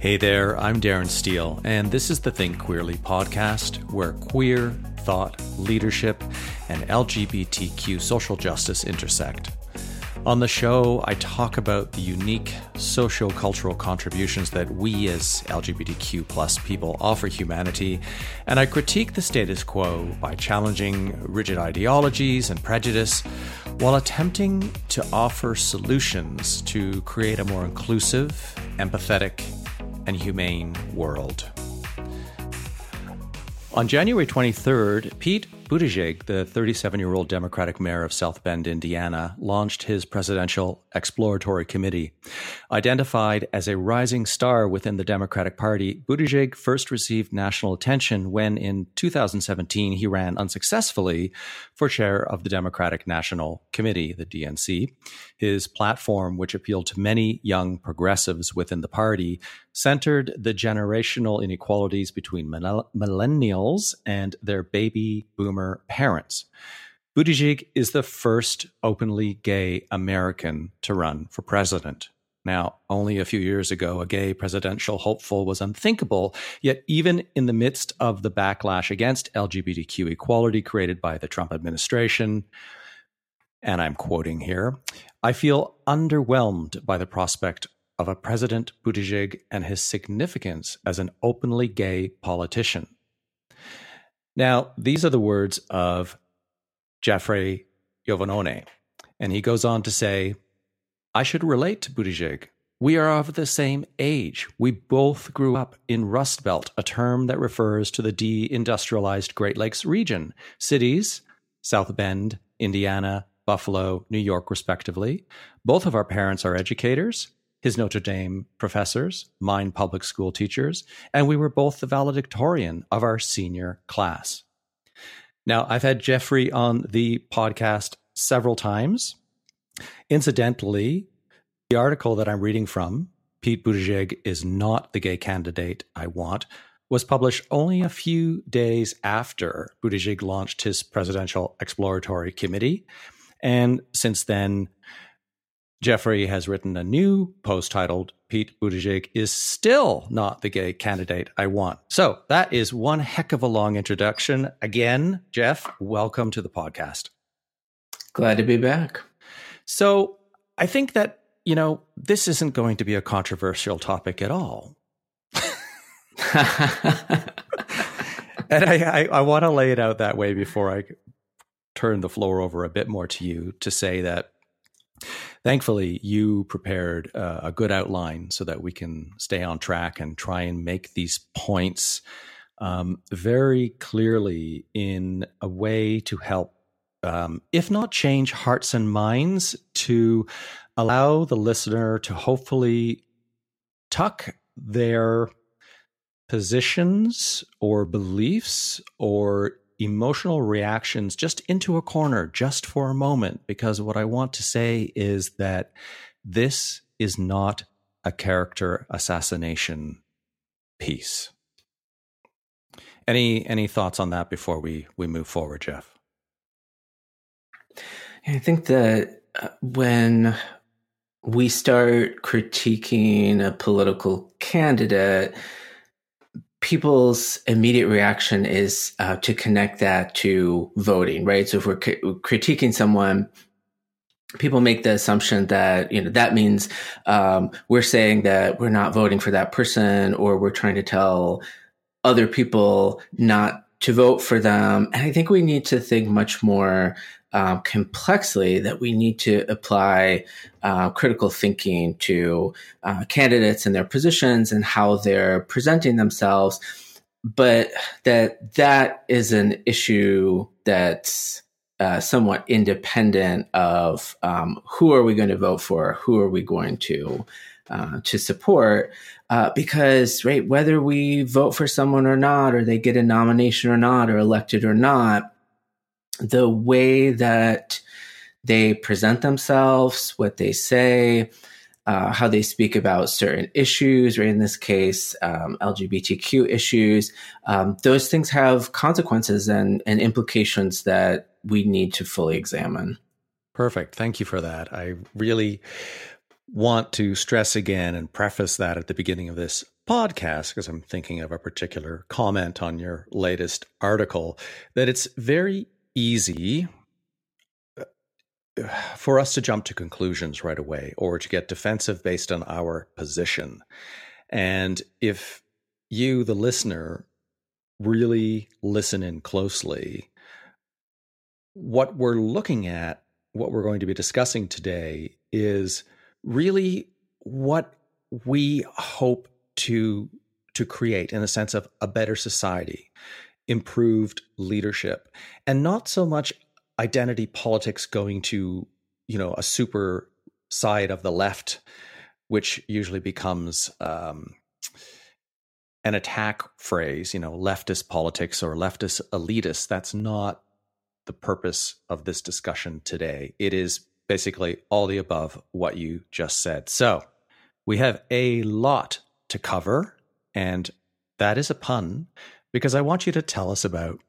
Hey there, I'm Darren Steele, and this is the Think Queerly podcast, where queer thought, leadership, and LGBTQ social justice intersect. On the show, I talk about the unique socio-cultural contributions that we as LGBTQ plus people offer humanity, and I critique the status quo by challenging rigid ideologies and prejudice while attempting to offer solutions to create a more inclusive, empathetic, and humane world. On January 23rd, Pete Buttigieg, the 37 year old Democratic mayor of South Bend, Indiana, launched his presidential exploratory committee. Identified as a rising star within the Democratic Party, Buttigieg first received national attention when in 2017 he ran unsuccessfully for chair of the Democratic National Committee, the DNC. His platform, which appealed to many young progressives within the party, centered the generational inequalities between millennials and their baby boomer former parents. Buttigieg is the first openly gay American to run for president. Now, only a few years ago, a gay presidential hopeful was unthinkable, yet, even in the midst of the backlash against LGBTQ equality created by the Trump administration, and I'm quoting here, I feel underwhelmed by the prospect of a President Buttigieg and his significance as an openly gay politician. Now, these are the words of Jeffrey Iovannone. And he goes on to say, I should relate to Buttigieg. We are of the same age. We both grew up in Rust Belt, a term that refers to the deindustrialized Great Lakes region, cities, South Bend, Indiana, Buffalo, New York, respectively. Both of our parents are educators his Notre Dame professors, mine public school teachers, and we were both the valedictorian of our senior class. Now, I've had Jeffrey on the podcast several times. Incidentally, the article that I'm reading from, Pete Buttigieg is not the gay candidate I want, was published only a few days after Buttigieg launched his presidential exploratory committee. And since then, Jeffrey has written a new post titled Pete Buttigieg is still not the gay candidate I want. So that is one heck of a long introduction. Again, Jeff, welcome to the podcast. Glad to be back. So I think that, you know, this isn't going to be a controversial topic at all. and I, I, I want to lay it out that way before I turn the floor over a bit more to you to say that thankfully you prepared uh, a good outline so that we can stay on track and try and make these points um, very clearly in a way to help um, if not change hearts and minds to allow the listener to hopefully tuck their positions or beliefs or emotional reactions just into a corner just for a moment because what I want to say is that this is not a character assassination piece. Any any thoughts on that before we we move forward, Jeff? I think that uh, when we start critiquing a political candidate, people's immediate reaction is uh, to connect that to voting, right? So if we're critiquing someone, people make the assumption that you know that means um, we're saying that we're not voting for that person, or we're trying to tell other people not to vote for them. And I think we need to think much more um, complexly that we need to apply uh, critical thinking to uh, candidates and their positions and how they're presenting themselves. But that that is an issue that's uh, somewhat independent of um, who are we going to vote for? Who are we going to uh, to support? Uh, because right whether we vote for someone or not or they get a nomination or not or elected or not the way that they present themselves, what they say, uh, how they speak about certain issues, right? In this case, um, LGBTQ issues. Um, those things have consequences and, and implications that we need to fully examine. Perfect. Thank you for that. I really want to stress again and preface that at the beginning of this podcast, because I'm thinking of a particular comment on your latest article, that it's very easy uh, for us to jump to conclusions right away or to get defensive based on our position. And if you, the listener, really listen in closely, what we're looking at, what we're going to be discussing today, is really what we hope to to create in the sense of a better society, improved leadership, and not so much identity politics going to you know a super side of the left, which usually becomes um, an attack phrase, you know, leftist politics or leftist elitist That's not the purpose of this discussion today. It is basically all the above what you just said. So we have a lot to cover, and that is a pun because I want you to tell us about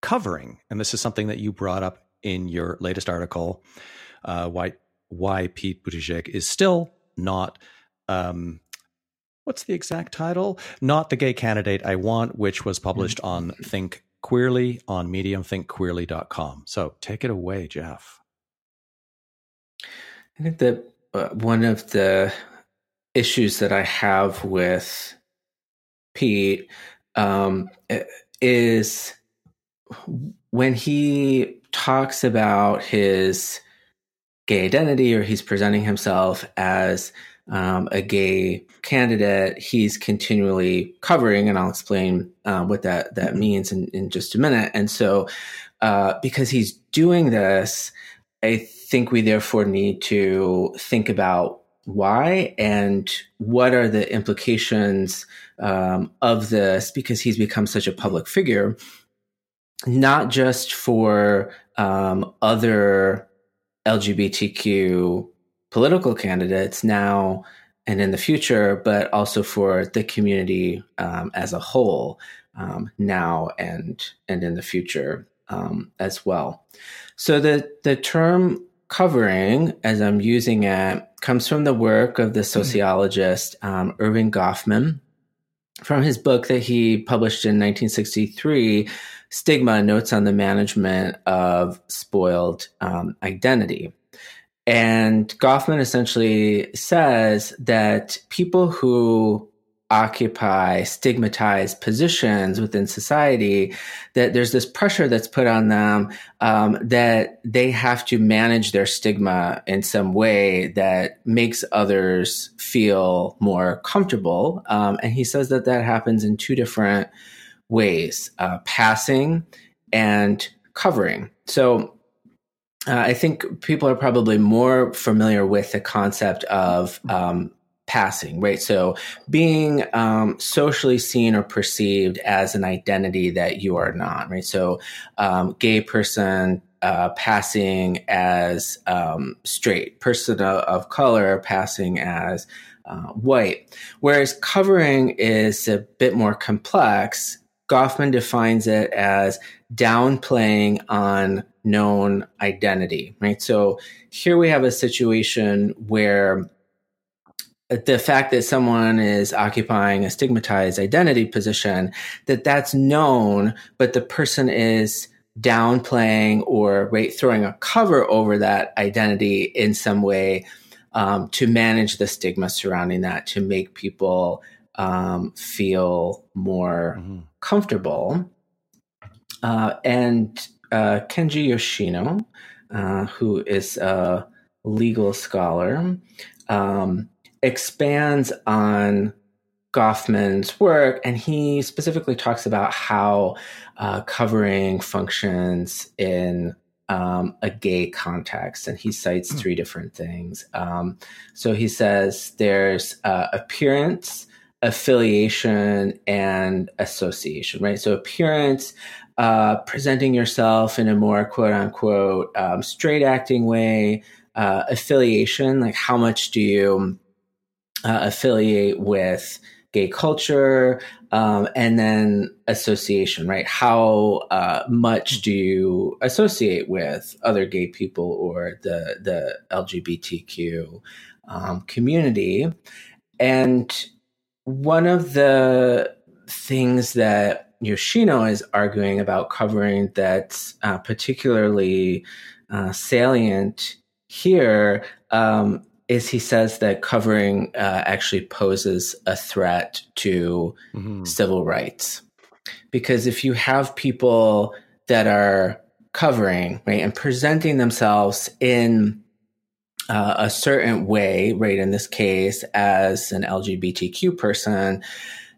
covering. And this is something that you brought up in your latest article uh, why, why Pete Buttigieg is still not um, what's the exact title? Not the gay candidate I want, which was published on Think Queerly on Medium, thinkqueerly.com. So take it away, Jeff. I think that uh, one of the issues that I have with Pete um, is when he talks about his gay identity or he's presenting himself as um, a gay candidate, he's continually covering, and I'll explain uh, what that that mm-hmm. means in, in just a minute. And so, uh, because he's doing this, I think we therefore need to think about why and what are the implications um, of this because he's become such a public figure, not just for um, other LGBTQ political candidates now and in the future, but also for the community um, as a whole um, now and and in the future um, as well. So the the term covering, as I'm using it, comes from the work of the hmm. sociologist um, Erving Goffman from his book that he published in 1963, Stigma Notes on the Management of Spoiled um, Identity. And Goffman essentially says that people who occupy stigmatized positions within society, that there's this pressure that's put on them um, that they have to manage their stigma in some way that makes others feel more comfortable. Um, and he says that that happens in two different ways uh, passing and covering. So uh, I think people are probably more familiar with the concept of um, passing, right? So being um, socially seen or perceived as an identity that you are not, right? So um, gay person uh, passing as um, straight, person of color passing as uh, white. Whereas covering is a bit more complex. Goffman defines it as downplaying on known identity, right? So here we have a situation where the fact that someone is occupying a stigmatized identity position that that's known but the person is downplaying or right, throwing a cover over that identity in some way um, to manage the stigma surrounding that to make people um, feel more mm-hmm. comfortable uh, and uh, kenji yoshino uh, who is a legal scholar um, expands on Goffman's work, and he specifically talks about how uh, covering functions in um, a gay context, and he cites hmm. three different things. Um, so he says there's uh, appearance, affiliation, and association, right? So appearance, uh, presenting yourself in a more quote unquote um, straight acting way, uh, affiliation, like how much do you uh, affiliate with gay culture um, and then association right how uh, much do you associate with other gay people or the the lgbtq um, community. And one of the things that Yoshino is arguing about covering that's uh, particularly uh, salient here um, is he says that covering uh, actually poses a threat to mm-hmm. civil rights. Because if you have people that are covering, right, and presenting themselves in uh, a certain way, right, in this case, as an LGBTQ person,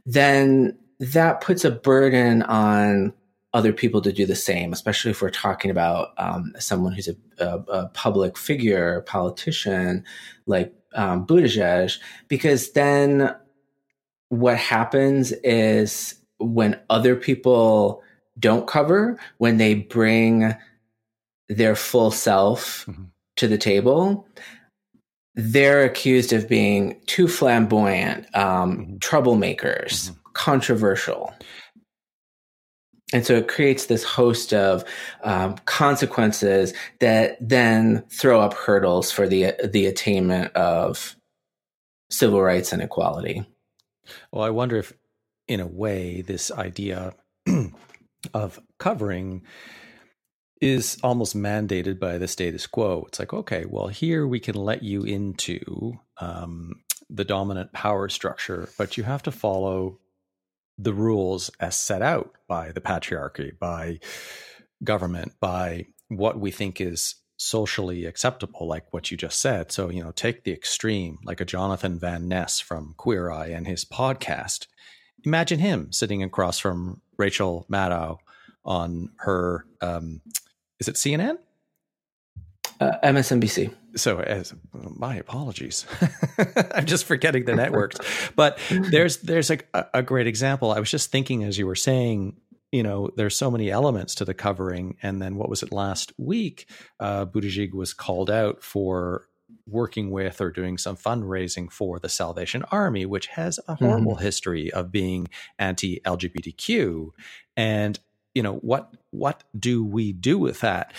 then that puts a burden on other people to do the same, especially if we're talking about um, someone who's a, a, a, public figure, politician like um, Buttigieg, because then what happens is when other people don't cover, when they bring their full self mm-hmm. to the table, they're accused of being too flamboyant, um, mm-hmm. troublemakers, mm-hmm. controversial. And so it creates this host of um, consequences that then throw up hurdles for the the attainment of civil rights and equality. Well, I wonder if, in a way, this idea of covering is almost mandated by the status quo. It's like, okay, well, here we can let you into um, the dominant power structure, but you have to follow the rules as set out by the patriarchy, by government, by what we think is socially acceptable, like what you just said. So, you know, take the extreme, like a Jonathan Van Ness from Queer Eye and his podcast. Imagine him sitting across from Rachel Maddow on her, um, is it CNN? Uh, MSNBC. So, as my apologies, I'm just forgetting the networks. but there's there's a, a great example. I was just thinking as you were saying, you know, there's so many elements to the covering, and then what was it last week? Uh, Buttigieg was called out for working with or doing some fundraising for the Salvation Army, which has a horrible mm-hmm. history of being anti-LGBTQ. And you know what what do we do with that?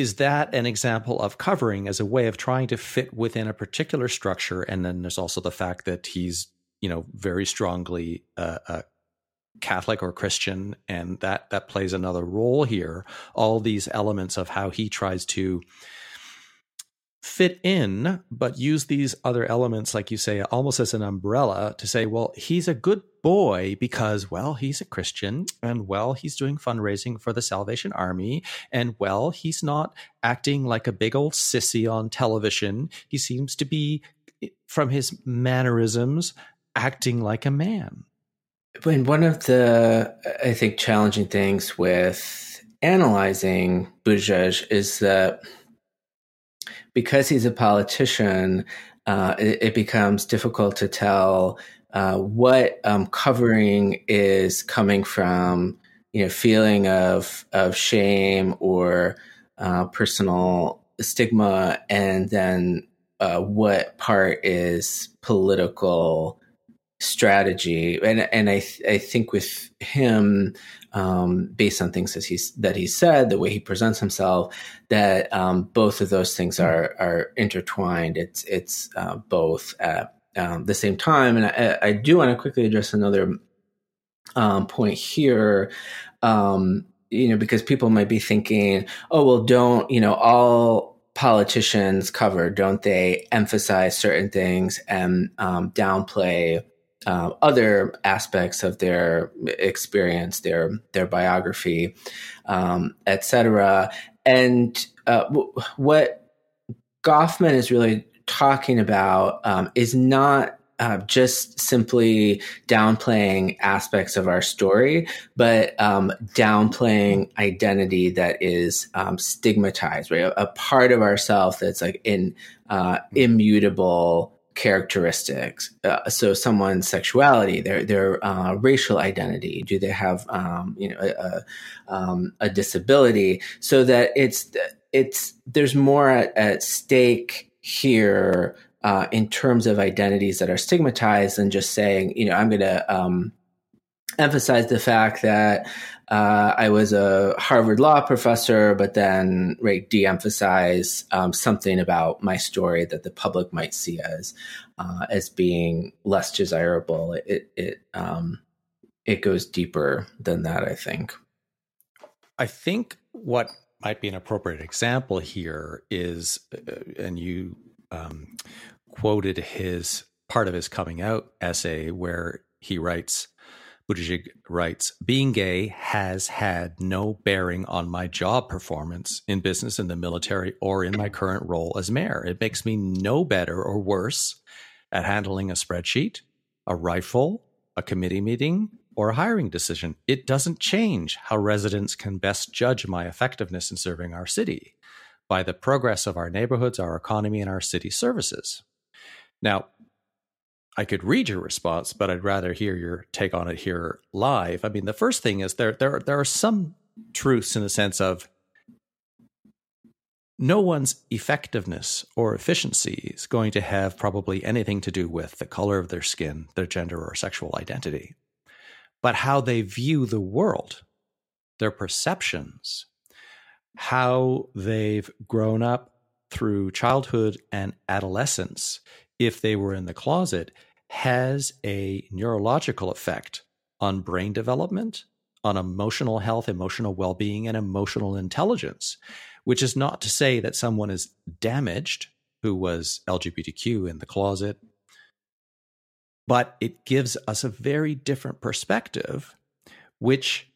Is that an example of covering as a way of trying to fit within a particular structure? And then there's also the fact that he's you know very strongly uh, uh, catholic or christian and that that plays another role here. All these elements of how he tries to fit in, but use these other elements, like you say, almost as an umbrella to say, well, he's a good boy because, well, he's a Christian and, well, he's doing fundraising for the Salvation Army and, well, he's not acting like a big old sissy on television. He seems to be, from his mannerisms, acting like a man. When one of the, I think, challenging things with analyzing Buttigieg is that because he's a politician, uh, it, it, becomes difficult to tell uh, what um, covering is coming from, you know, feeling of of shame or uh, personal stigma, and then uh, what part is political strategy. And and I th- I think with him, um, based on things that he's that he said, the way he presents himself, that um, both of those things are are intertwined. It's it's uh, both at um, the same time. And I, I do want to quickly address another um, point here. Um, you know, because people might be thinking, oh well, don't you know all politicians cover? Don't they emphasize certain things and um, downplay? Uh, other aspects of their experience, their their biography, um, etc. And uh, w- what Goffman is really talking about um, is not uh, just simply downplaying aspects of our story, but um, downplaying identity that is um, stigmatized, right? A, a, part of ourself that's like in uh, immutable characteristics. Uh, so someone's sexuality, their their uh, racial identity, do they have um, you know a, a, um, a, disability? So that it's it's there's more at, at stake here uh, in terms of identities that are stigmatized than just saying you know I'm going to um, emphasize the fact that uh, I was a Harvard law professor, but then right, de-emphasize um, something about my story that the public might see as uh, as being less desirable. It it um, it goes deeper than that. I think. I think what might be an appropriate example here is, uh, and you um, quoted his part of his coming out essay where he writes Buttigieg writes, being gay has had no bearing on my job performance in business, in the military, or in my current role as mayor. It makes me no better or worse at handling a spreadsheet, a rifle, a committee meeting, or a hiring decision. It doesn't change how residents can best judge my effectiveness in serving our city by the progress of our neighborhoods, our economy, and our city services. Now, I could read your response, but I'd rather hear your take on it here live. I mean, the first thing is there there there are some truths in the sense of no one's effectiveness or efficiency is going to have probably anything to do with the color of their skin, their gender, or sexual identity, but how they view the world, their perceptions, how they've grown up through childhood and adolescence if they were in the closet has a neurological effect on brain development, on emotional health, emotional well being, and emotional intelligence, which is not to say that someone is damaged who was LGBTQ in the closet, but it gives us a very different perspective, which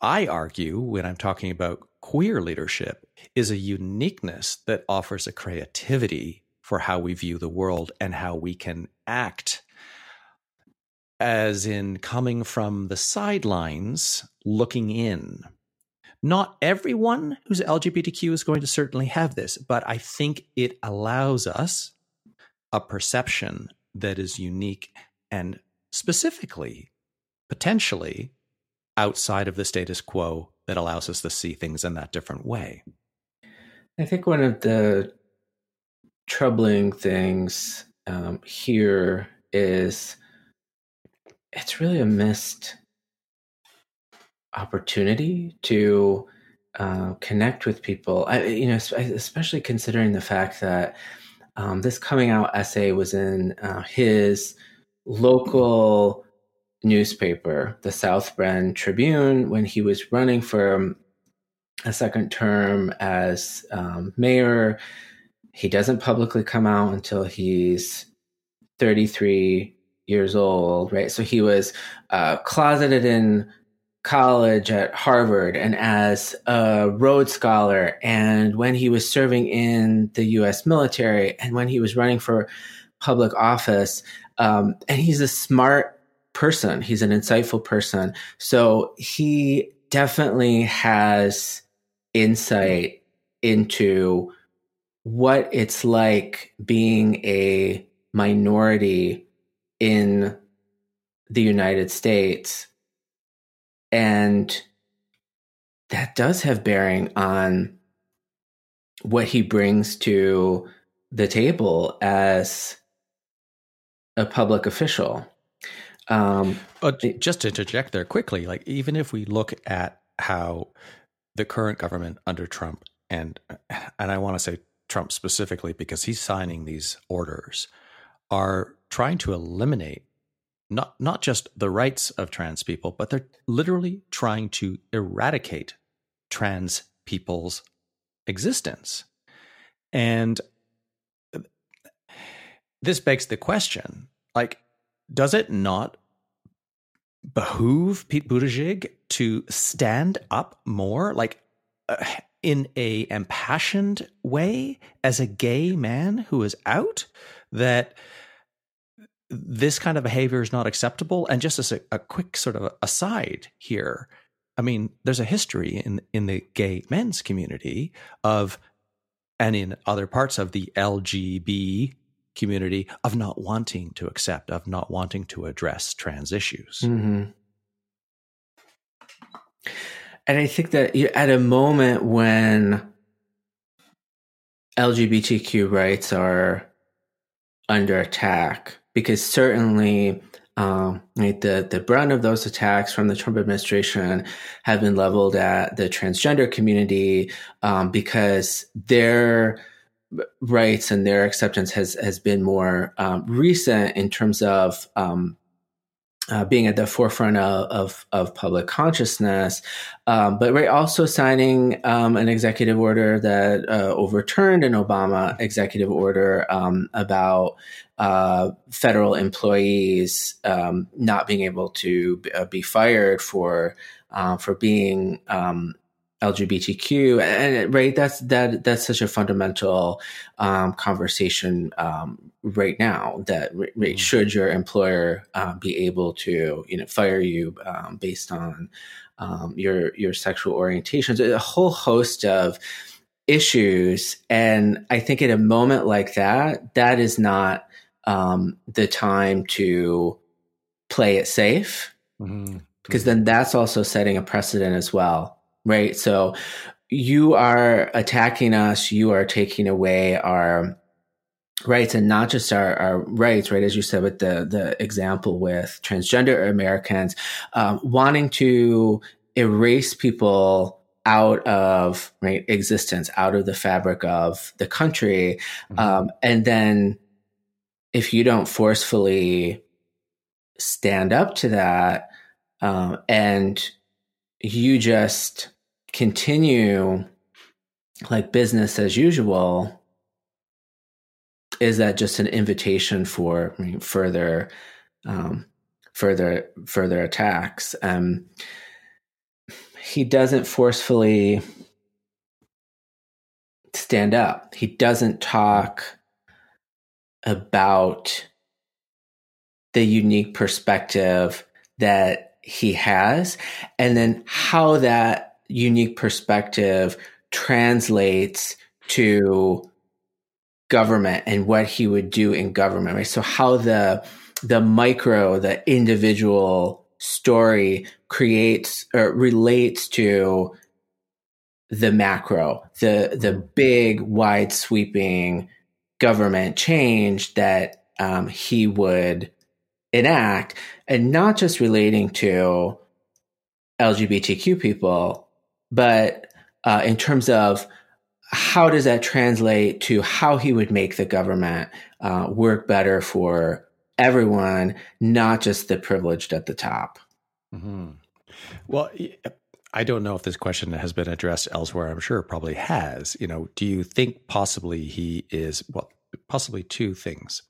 I argue when I'm talking about queer leadership is a uniqueness that offers a creativity for how we view the world and how we can act as in coming from the sidelines looking in. Not everyone who's LGBTQ is going to certainly have this, but I think it allows us a perception that is unique and specifically, potentially, outside of the status quo that allows us to see things in that different way. I think one of the troubling things um, here is it's really a missed opportunity to uh, connect with people. I, you know, especially considering the fact that um, this coming out essay was in uh, his local newspaper, the South Bend Tribune, when he was running for a second term as um, mayor he doesn't publicly come out until he's 33 years old, right? So he was uh, closeted in college at Harvard and as a Rhodes Scholar, and when he was serving in the US military, and when he was running for public office. Um, and he's a smart person, he's an insightful person. So he definitely has insight into what it's like being a minority in the United States. And that does have bearing on what he brings to the table as a public official. Um, but just to interject there quickly, like even if we look at how the current government under Trump and and I want to say Trump specifically, because he's signing these orders, are trying to eliminate not not just the rights of trans people, but they're literally trying to eradicate trans people's existence. And this begs the question like, does it not behoove Pete Buttigieg to stand up more? Like, uh, in a impassioned way as a gay man who is out that this kind of behavior is not acceptable and just as a, a quick sort of aside here i mean there's a history in in the gay men's community of and in other parts of the lgb community of not wanting to accept of not wanting to address trans issues mm-hmm. And I think that you at a moment when LGBTQ rights are under attack, because certainly um, right, the the brunt of those attacks from the Trump administration have been leveled at the transgender community um, because their rights and their acceptance has has been more um, recent in terms of um, uh, being at the forefront of, of, of public consciousness, um, but right, also signing um, an executive order that uh, overturned an Obama executive order um, about uh, federal employees um, not being able to uh, be fired for uh, for being um, LGBTQ, and right, that's that that's such a fundamental um, conversation um, right now. That right, mm-hmm. should your employer uh, be able to you know fire you um, based on um, your your sexual orientations, a whole host of issues, and I think in a moment like that, that is not um, the time to play it safe. Mm-hmm. Because then that's also setting a precedent as well right? So you are attacking us, you are taking away our rights and not just our, our rights, right? As you said with the, the example with transgender Americans, um, wanting to erase people out of right existence, out of the fabric of the country. Mm-hmm. Um, and then if you don't forcefully stand up to that, um, and you just continue like business as usual, is that just an invitation for further, um, further, further attacks? Um, he doesn't forcefully stand up. He doesn't talk about the unique perspective that he has, and then how that unique perspective translates to government and what he would do in government, right? So how the the micro, the individual story creates or relates to the macro, the the big, wide sweeping government change that um, he would enact and not just relating to LGBTQ people, but uh, in terms of how does that translate to how he would make the government uh, work better for everyone, not just the privileged at the top? Mm-hmm. Well, I don't know if this question has been addressed elsewhere. I'm sure it probably has. You know, do you think possibly he is, well, possibly two things.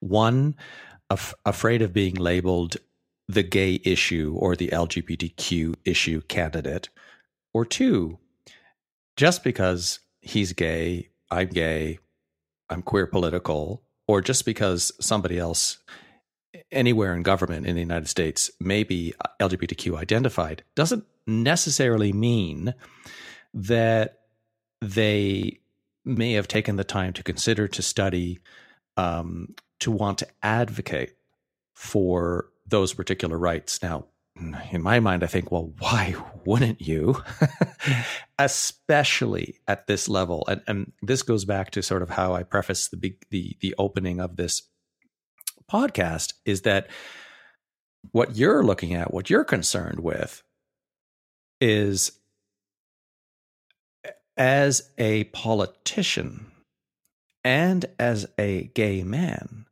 One, af- afraid of being labeled the gay issue or the LGBTQ issue candidate, or two, just because he's gay, I'm gay, I'm queer political, or just because somebody else anywhere in government in the United States may be LGBTQ identified, doesn't necessarily mean that they may have taken the time to consider, to study, um, to want to advocate for those particular rights. Now, in my mind, I think, well, why wouldn't you? Especially at this level. And, and this goes back to sort of how I preface the the, the opening of this podcast is that what you're looking at, what you're concerned with is as a politician and as a gay man,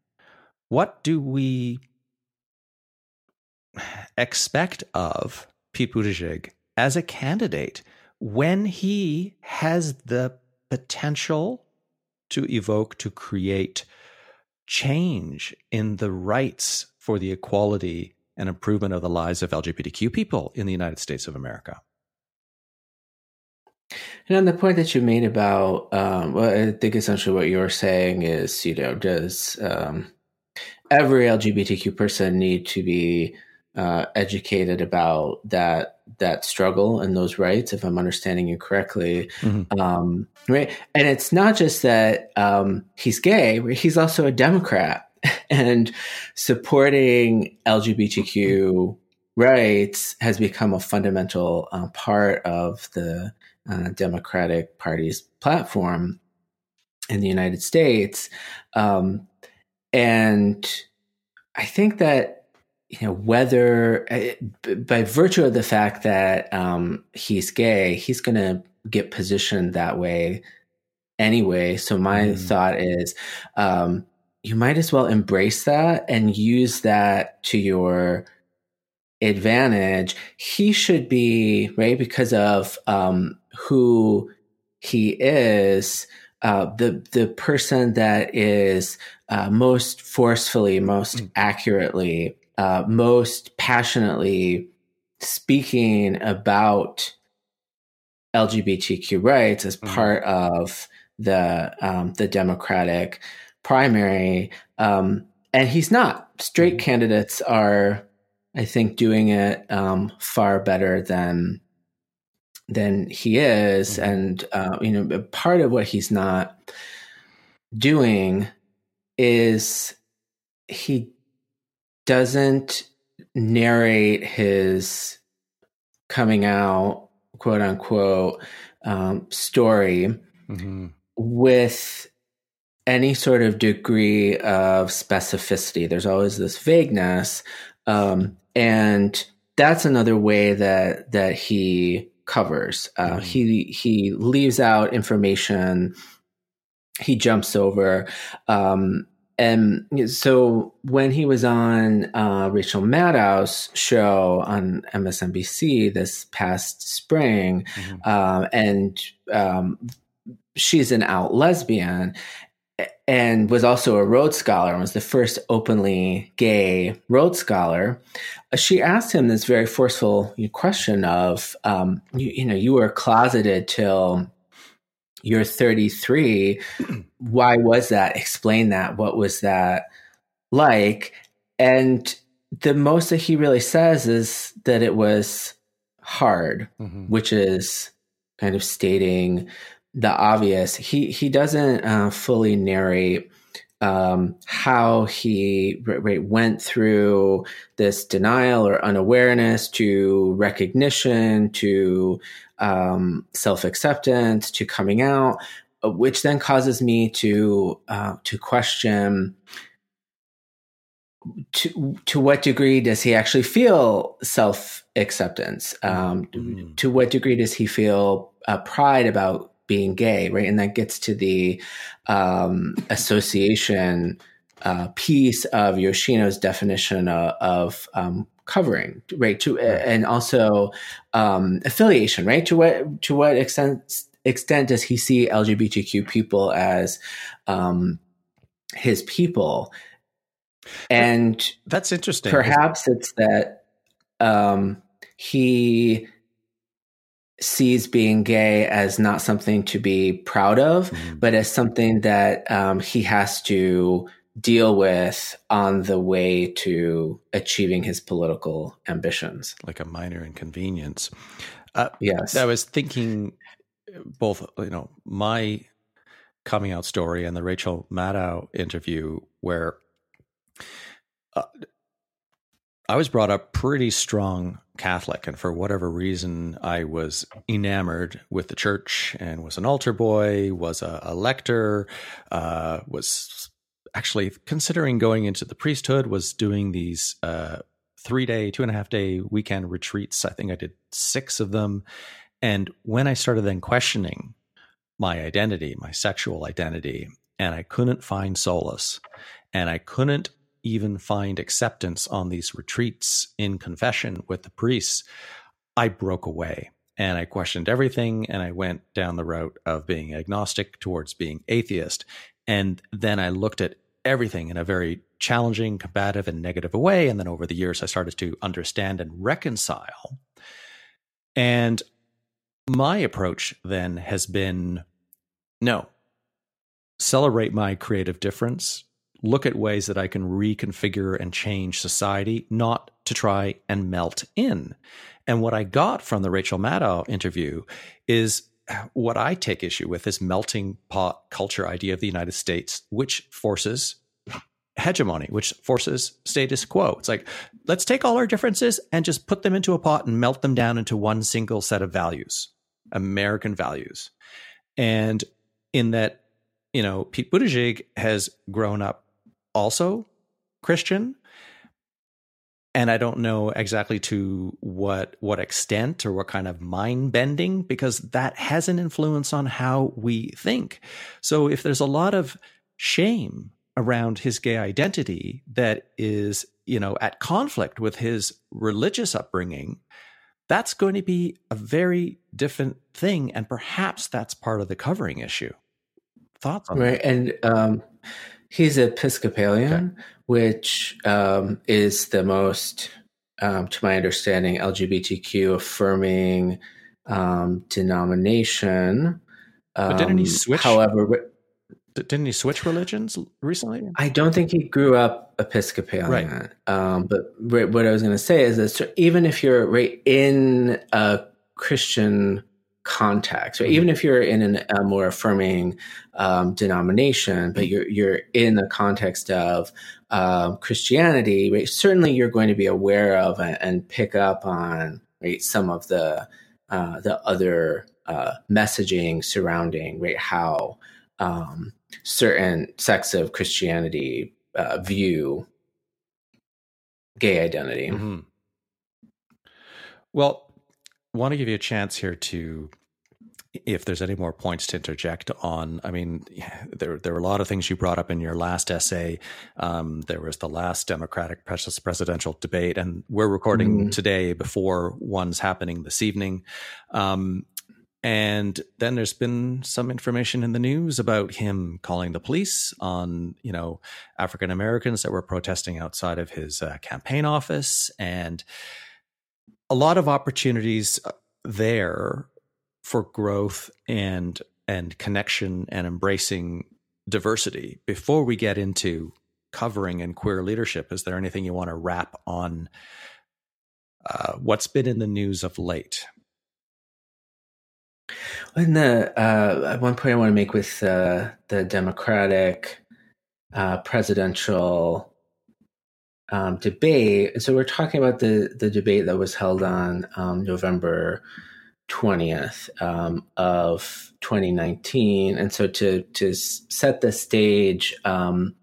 what do we expect of Pete Buttigieg as a candidate when he has the potential to evoke, to create change in the rights for the equality and improvement of the lives of LGBTQ people in the United States of America? And on the point that you made about, um, well, I think essentially what you're saying is, you know, does um, every LGBTQ person need to be uh, educated about that that struggle and those rights, if I'm understanding you correctly. Mm-hmm. Um, right, and it's not just that um, he's gay; he's also a Democrat, and supporting LGBTQ rights has become a fundamental uh, part of the uh, Democratic Party's platform in the United States. Um, and I think that you know whether uh, by virtue of the fact that um, he's gay, he's going to get positioned that way anyway. So my mm. thought is, um, you might as well embrace that and use that to your advantage. He should be right because of um, who he is. Uh, the the person that is uh, most forcefully, most mm. accurately, uh, most passionately speaking about LGBTQ rights as mm. part of the um, the Democratic primary, um, and he's not. Straight mm-hmm. candidates are, I think, doing it um, far better than than he is, mm-hmm. and uh, you know, part of what he's not doing is he doesn't narrate his coming out, quote unquote, um, story mm-hmm. with any sort of degree of specificity. There's always this vagueness, um, and that's another way that that he covers. Uh, mm-hmm. He he leaves out information. He jumps over. Um, and so when he was on uh, Rachel Maddow's show on MSNBC this past spring, mm-hmm. uh, and um, she's an out lesbian, and was also a Rhodes Scholar and was the first openly gay Rhodes Scholar, uh, she asked him this very forceful question of, um, you, you, know, you were closeted till you're 33. Why was that? Explain that. What was that like? And the most that he really says is that it was hard, mm-hmm. which is kind of stating the obvious. He he doesn't uh, fully narrate um, how he right, went through this denial or unawareness to recognition to um, self acceptance to coming out, uh, which then causes me to uh, to question. To to what degree does he actually feel self acceptance? Um, mm-hmm. To what degree does he feel uh, pride about being gay, right? And that gets to the um, association uh, piece of Yoshino's definition of, of um, covering, right? To and also um, affiliation, right? To what to what extent extent does he see LGBTQ people as um, his people? And that's interesting. Perhaps it's that um, he sees being gay as not something to be proud of, mm-hmm. but as something that um, he has to deal with on the way to achieving his political ambitions. Like a minor inconvenience. Uh, yes. I was thinking both, you know, my coming out story and the Rachel Maddow interview, where uh, I was brought up pretty strong Catholic, and for whatever reason, I was enamored with the church and was an altar boy, was a, a lector, uh, was actually considering going into the priesthood, was doing these uh, three day, two and a half day weekend retreats. I think I did six of them. And when I started then questioning my identity, my sexual identity, and I couldn't find solace, and I couldn't even find acceptance on these retreats in confession with the priests, I broke away and I questioned everything and I went down the route of being agnostic towards being atheist. And then I looked at everything in a very challenging, combative, and negative way. And then over the years, I started to understand and reconcile. And my approach then has been no, celebrate my creative difference, look at ways that I can reconfigure and change society, not to try and melt in. And what I got from the Rachel Maddow interview is what I take issue with this melting pot culture idea of the United States, which forces hegemony, which forces status quo. It's like, let's take all our differences and just put them into a pot and melt them down into one single set of values, American values. And in that, you know, Pete Buttigieg has grown up also Christian, and I don't know exactly to what what extent or what kind of mind bending because that has an influence on how we think. So if there's a lot of shame around his gay identity that is, you know, at conflict with his religious upbringing, that's going to be a very different thing and perhaps that's part of the covering issue. Thoughts on right. that? And um he's Episcopalian. Okay which um, is the most, um, to my understanding, LGBTQ affirming um, denomination. But didn't he um, switch? However, didn't he switch religions recently? I don't think he grew up Episcopalian. Right. Um, but what I was going to say is that even if you're right in a Christian context, right? Mm-hmm. Even if you're in an, a more affirming um, denomination, but you're you're in the context of uh, Christianity, right? Certainly, you're going to be aware of and, and pick up on right some of the uh, the other uh, messaging surrounding right how um, certain sects of Christianity uh, view gay identity. Mm-hmm. Well, want to give you a chance here to if there's any more points to interject on, I mean, there there were a lot of things you brought up in your last essay. Um, there was the last Democratic presidential debate, and we're recording mm. today before one's happening this evening. Um, and then there's been some information in the news about him calling the police on, you know, African Americans that were protesting outside of his uh, campaign office, and a lot of opportunities uh, there for growth and and connection and embracing diversity before we get into covering and queer leadership. Is there anything you want to wrap on uh, what's been in the news of late? In the uh, one point i want to make with uh, the democratic uh, presidential um, debate so we're talking about the the debate that was held on um, november 20th um, of 2019. And so to, to set the stage um,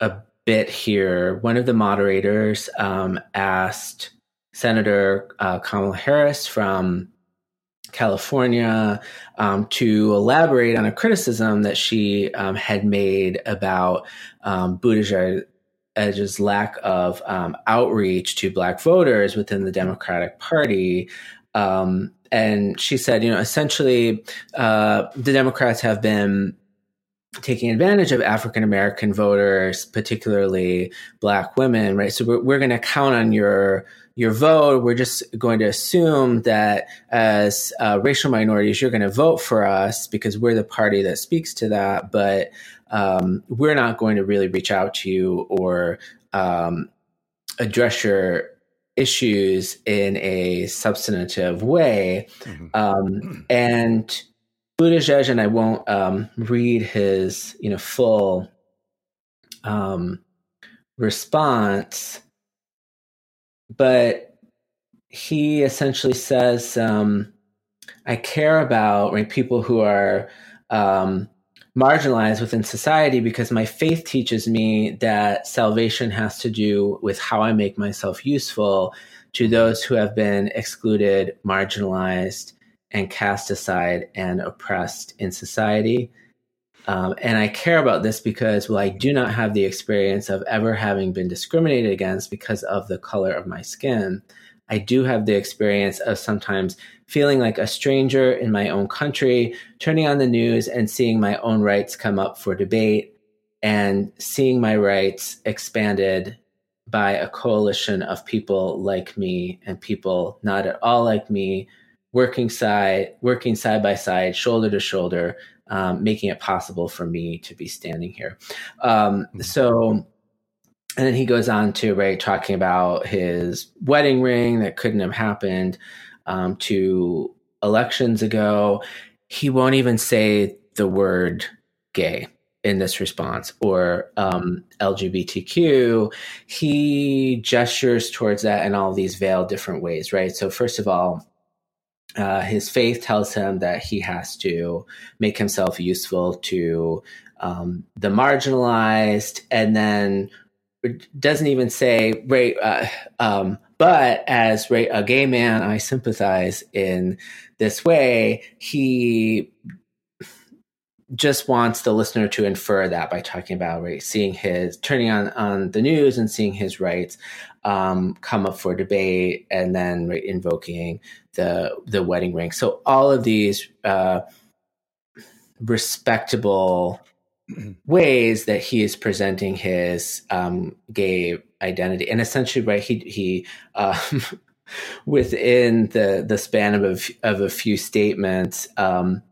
a bit here, one of the moderators um, asked Senator uh, Kamala Harris from California um, to elaborate on a criticism that she um, had made about um, Buttigieg's lack of um, outreach to Black voters within the Democratic Party. Um, and she said, you know, essentially, uh, the Democrats have been taking advantage of African American voters, particularly Black women, right? So we're, we're going to count on your your vote. We're just going to assume that as uh, racial minorities, you're going to vote for us because we're the party that speaks to that. But um, we're not going to really reach out to you or um, address your issues in a substantive way. Mm-hmm. Um, and Buttigieg, and I won't um, read his you know full um, response, but he essentially says, um, "I care about right, people who are." Um, marginalized within society because my faith teaches me that salvation has to do with how I make myself useful to those who have been excluded, marginalized, and cast aside and oppressed in society. Um, and I care about this because, well, I do not have the experience of ever having been discriminated against because of the color of my skin. I do have the experience of sometimes feeling like a stranger in my own country, turning on the news and seeing my own rights come up for debate and seeing my rights expanded by a coalition of people like me and people not at all like me working side working side by side shoulder to shoulder um, making it possible for me to be standing here um, mm-hmm. so and then he goes on to right talking about his wedding ring that couldn't have happened um, two elections ago. He won't even say the word gay in this response or um, LGBTQ. He gestures towards that in all these veiled different ways, right? So, first of all, uh, his faith tells him that he has to make himself useful to um, the marginalized, and then doesn't even say right uh, um, but as right a gay man i sympathize in this way. He just wants the listener to infer that by talking about right seeing his turning on on the news and seeing his rights um, come up for debate and then invoking the the wedding ring. So all of these uh, respectable ways that he is presenting his um, gay identity and essentially right he he um, within the the span of a, of a few statements um,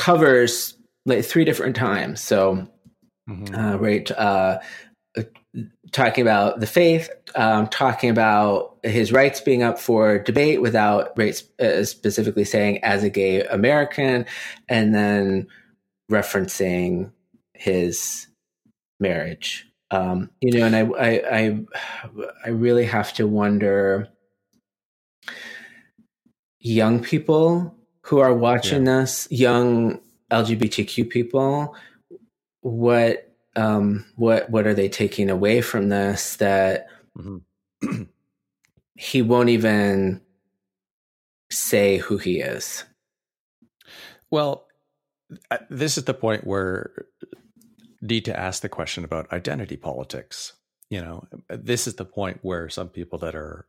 covers like three different times. So, mm-hmm. uh, right, uh, talking about the faith, um, talking about his rights being up for debate without right, uh, specifically saying as a gay American, and then referencing his marriage. Um, you know, and I, I, I, I really have to wonder young people who are watching yeah. this, young LGBTQ people, what um, what what are they taking away from this that mm-hmm. he won't even say who he is? Well, this is the point where need to ask the question about identity politics. You know, this is the point where some people that are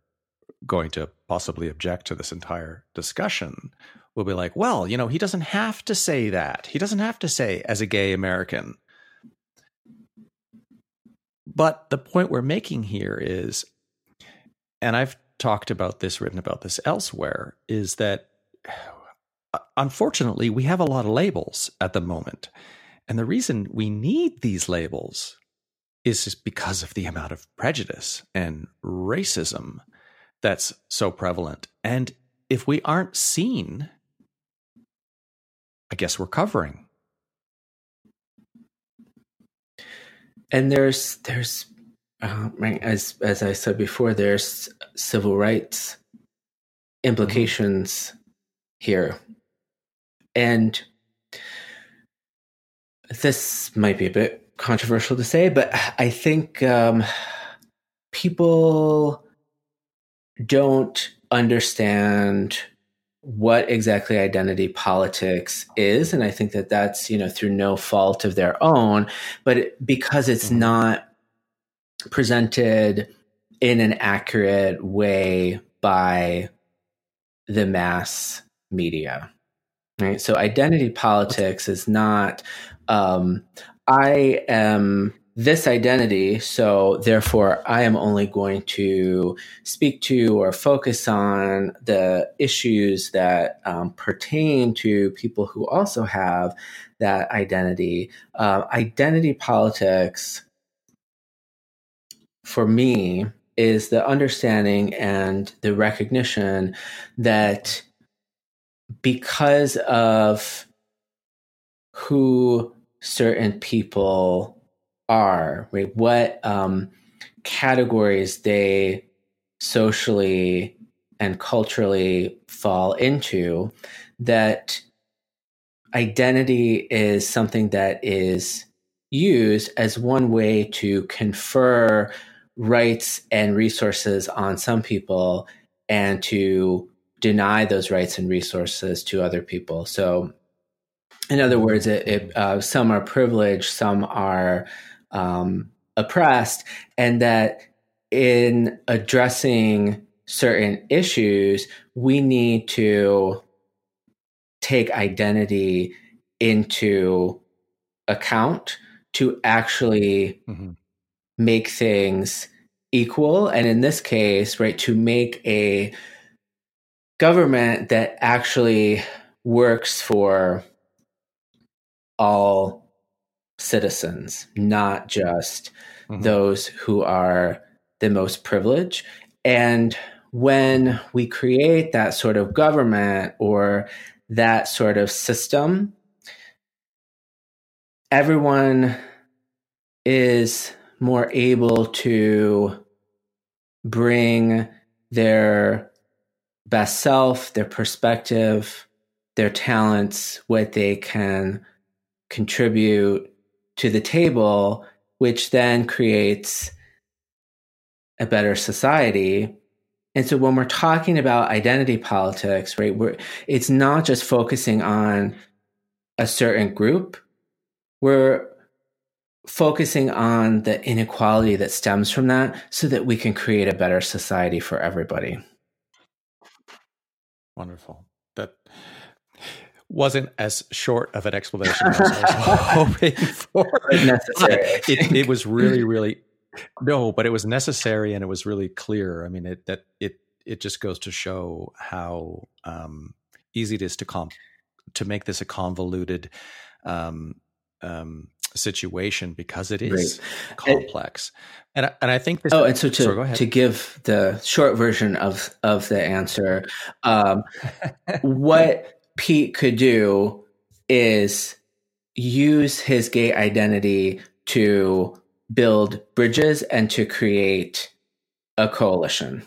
going to possibly object to this entire discussion will be like, well, you know, he doesn't have to say that. He doesn't have to say as a gay American. But the point we're making here is, and I've talked about this, written about this elsewhere, is that unfortunately we have a lot of labels at the moment. And the reason we need these labels is just because of the amount of prejudice and racism that's so prevalent. And if we aren't seen I guess we're covering. And there's there's uh, as as I said before, there's civil rights implications mm-hmm. here, and this might be a bit controversial to say, but I think um, people don't understand what exactly identity politics is and i think that that's you know through no fault of their own but because it's mm-hmm. not presented in an accurate way by the mass media right so identity politics is not um, i am this identity. So, therefore, I am only going to speak to or focus on the issues that um, pertain to people who also have that identity. Uh, identity politics, for me, is the understanding and the recognition that because of who certain people are, right? What um, categories they socially and culturally fall into, that identity is something that is used as one way to confer rights and resources on some people and to deny those rights and resources to other people. So, in other words, it, it, uh, some are privileged, some are um, oppressed, and that in addressing certain issues, we need to take identity into account to actually mm-hmm. make things equal. And in this case, right, to make a government that actually works for all citizens, not just mm-hmm. those who are the most privileged. And when we create that sort of government or that sort of system, everyone is more able to bring their best self, their perspective, their talents, what they can contribute to the table which then creates a better society. And so when we're talking about identity politics, right, we're, it's not just focusing on a certain group. We're focusing on the inequality that stems from that so that we can create a better society for everybody. Wonderful. That wasn't as short of an explanation as I was hoping for. necessary. It, it, was really, really no, but it was necessary and it was really clear. I mean, it that it it just goes to show how um, easy it is to comp to make this a convoluted um, um, situation because it is right. complex. And, and and I think this. Oh, and so to sorry, to give the short version of of the answer, um, what Pete could do is use his gay identity to build bridges and to create a coalition.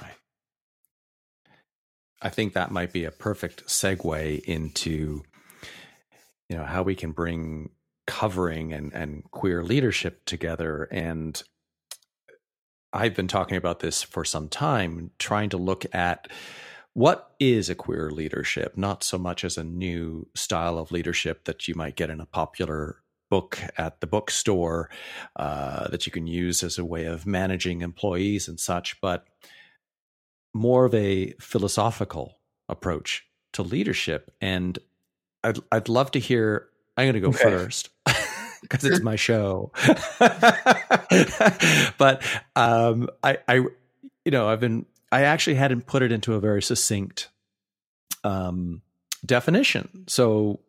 Right. I think that might be a perfect segue into you know how we can bring covering and, and queer leadership together and I've been talking about this for some time, trying to look at what is a queer leadership, not so much as a new style of leadership that you might get in a popular book at the bookstore uh, that you can use as a way of managing employees and such, but more of a philosophical approach to leadership. And I'd I'd love to hear. I'm going to go okay. first because it's my show. but um, I, I, you know, I've been. I actually hadn't put it into a very succinct um, definition. So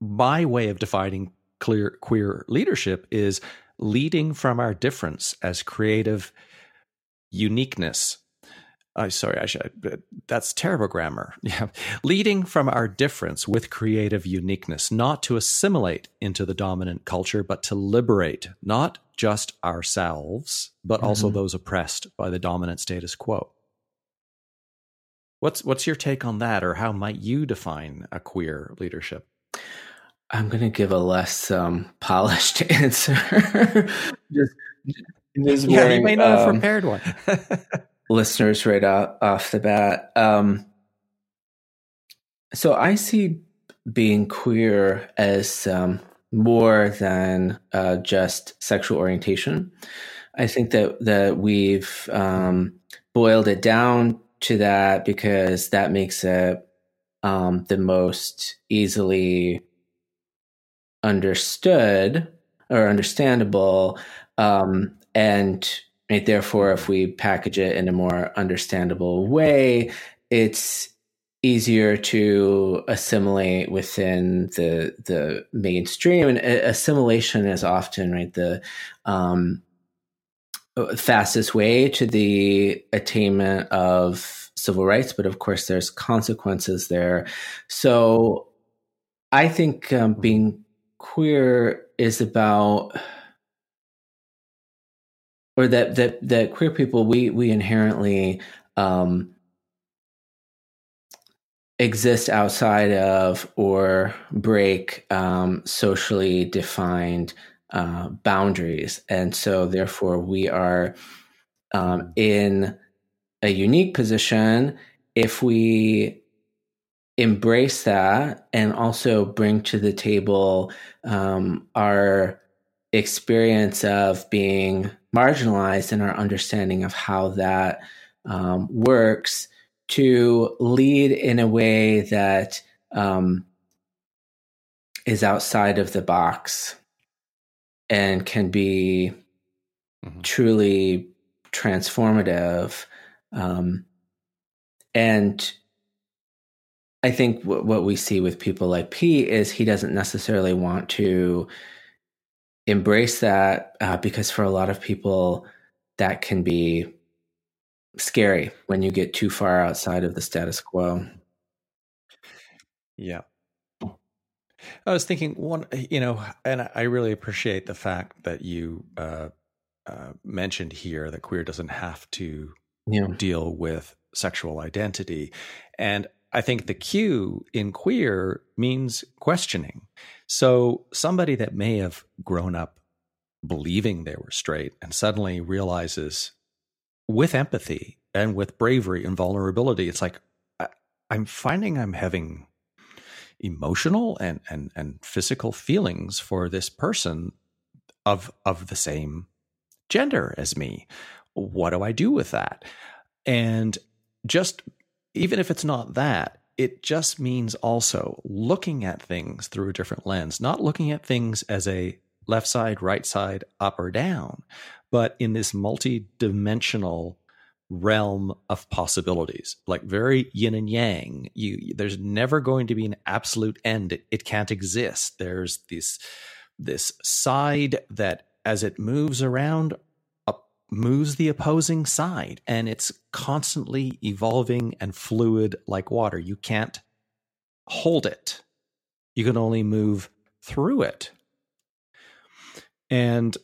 my way of defining clear queer leadership is leading from our difference as creative uniqueness I sorry, I should. That's terrible grammar. Yeah, leading from our difference with creative uniqueness, not to assimilate into the dominant culture, but to liberate not just ourselves, but mm-hmm. also those oppressed by the dominant status quo. What's what's your take on that, or how might you define a queer leadership? I'm going to give a less um, polished answer. just, just yeah, you may not um, have prepared one. Listeners right off, the bat. Um, so I see being queer as um, more than uh, just sexual orientation. I think that that we've um, boiled it down to that because that makes it um, the most easily understood or understandable, um, and Right? Therefore, if we package it in a more understandable way, it's easier to assimilate within the the mainstream. And assimilation is often right the um, fastest way to the attainment of civil rights, but of course, there's consequences there. So, I think um, being queer is about or that that that queer people we we inherently um, exist outside of or break um, socially defined uh, boundaries, and so therefore we are um, in a unique position if we embrace that and also bring to the table um, our experience of being marginalized and our understanding of how that um, works to lead in a way that um, is outside of the box and can be mm-hmm. truly transformative. Um, and I think w- what we see with people like Pete is he doesn't necessarily want to embrace that uh, because for a lot of people, that can be scary when you get too far outside of the status quo. Yeah. I was thinking one, you know, and I really appreciate the fact that you uh, uh, mentioned here that queer doesn't have to yeah. deal with sexual identity. And I think the Q in queer means questioning. So somebody that may have grown up believing they were straight and suddenly realizes with empathy and with bravery and vulnerability, it's like, I, I'm finding I'm having emotional and, and, and physical feelings for this person of, of the same gender as me. What do I do with that? And just even if it's not that, it just means also looking at things through a different lens, not looking at things as a left side, right side, up or down, but in this multi-dimensional realm of possibilities, like very yin and yang. You, there's never going to be an absolute end. It, it can't exist. There's this this side that, as it moves around, moves the opposing side and it's constantly evolving and fluid like water. You can't hold it. You can only move through it. And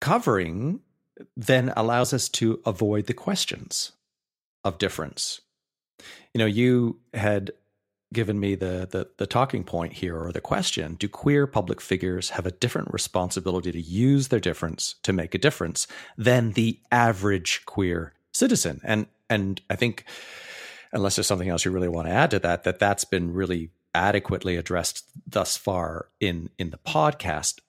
covering then allows us to avoid the questions of difference. You know, you had given me the, the, the talking point here or the question do queer public figures have a different responsibility to use their difference to make a difference than the average queer citizen? And and i think unless there's something else you really want to add to that that that's been really adequately addressed thus far in in the podcast.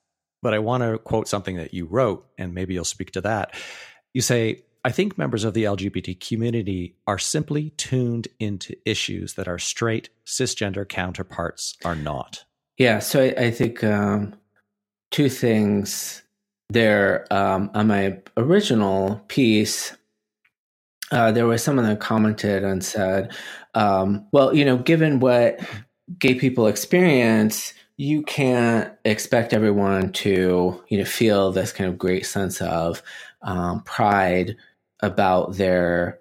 But i want to quote something that you wrote and maybe you'll speak to that. You say I think members of the LGBT community are simply tuned into issues that our straight cisgender counterparts are not. Yeah, so I, I think um, two things there. Um, on my original piece, uh, there was someone that commented and said, um, well, you know, given what gay people experience, you can't expect everyone to, you know, feel this kind of great sense of um, pride about their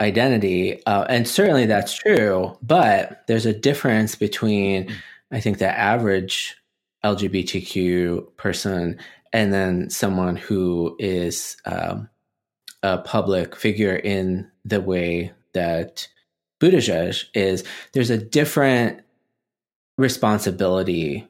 identity. Uh, and certainly that's true, but there's a difference between, I think, the average LGBTQ person and then someone who is um, a public figure in the way that Buttigieg is. There's a different responsibility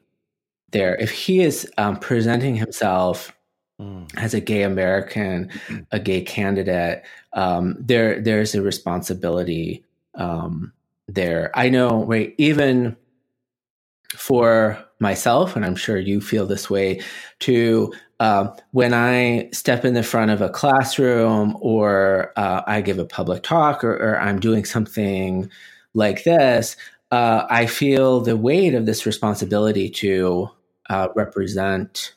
there. If he is um, presenting himself Mm. As a gay American, a gay candidate, um, there there's a responsibility um, there. I know, right? Even for myself, and I'm sure you feel this way too. Uh, when I step in the front of a classroom, or uh, I give a public talk, or, or, I'm doing something like this, uh, I feel the weight of this responsibility to uh, represent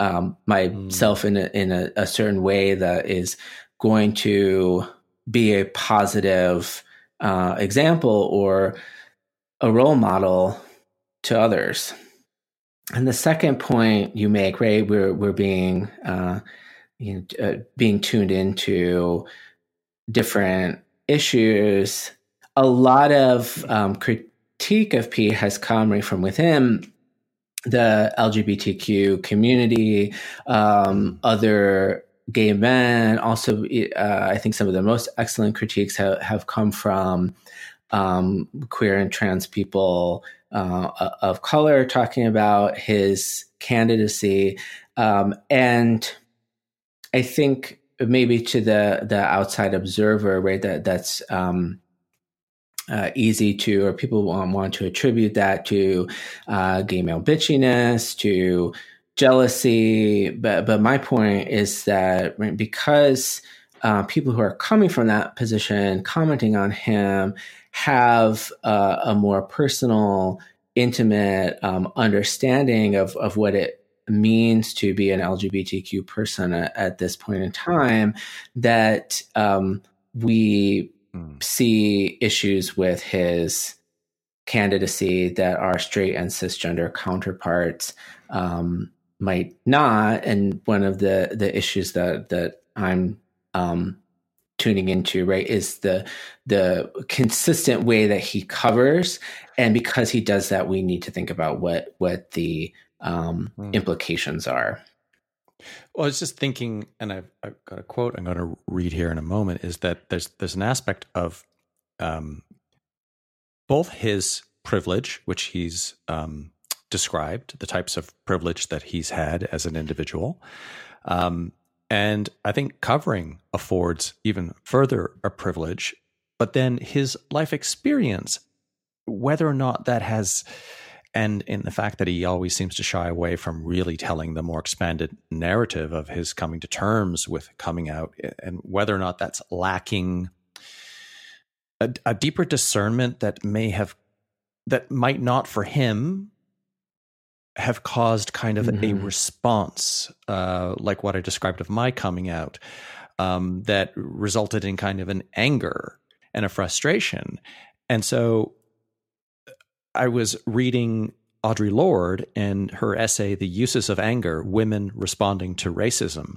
um, myself mm. in a, in a, a, certain way that is going to be a positive uh, example or a role model to others. And the second point you make, right, we're we're being uh, you know, uh, being tuned into different issues. A lot of um, critique of Pete has come right from within the LGBTQ community, um, other gay men. Also, uh, I think some of the most excellent critiques have, have come from um, queer and trans people uh, of color talking about his candidacy. Um, and I think maybe to the the outside observer, right, that that's um, uh, easy to, or people want, want to attribute that to uh, gay male bitchiness, to jealousy. But but my point is that right, because uh, people who are coming from that position, commenting on him, have uh, a more personal, intimate um, understanding of of what it means to be an LGBTQ person at, at this point in time, that um, we mm. see issues with his candidacy that our straight and cisgender counterparts um, might not. And one of the the issues that that I'm um, tuning into right is the the consistent way that he covers, and because he does that, we need to think about what what the um, mm. implications are. Well, I was just thinking, and I've, I've got a quote I'm going to read here in a moment. Is that there's there's an aspect of um, both his privilege, which he's um, described, the types of privilege that he's had as an individual, um, and I think covering affords even further a privilege. But then his life experience, whether or not that has and in the fact that he always seems to shy away from really telling the more expanded narrative of his coming to terms with coming out and whether or not that's lacking a, a deeper discernment that may have that might not for him have caused kind of mm-hmm. a response uh, like what i described of my coming out um, that resulted in kind of an anger and a frustration and so I was reading Audre Lorde and her essay, The Uses of Anger Women Responding to Racism.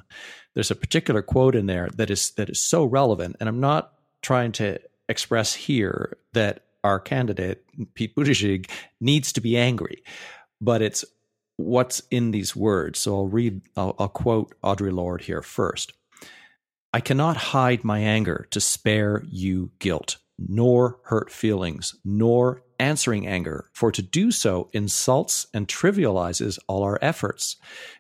There's a particular quote in there that is that is so relevant. And I'm not trying to express here that our candidate, Pete Buttigieg, needs to be angry, but it's what's in these words. So I'll read, I'll, I'll quote Audre Lorde here first. I cannot hide my anger to spare you guilt, nor hurt feelings, nor answering anger, for to do so insults and trivializes all our efforts.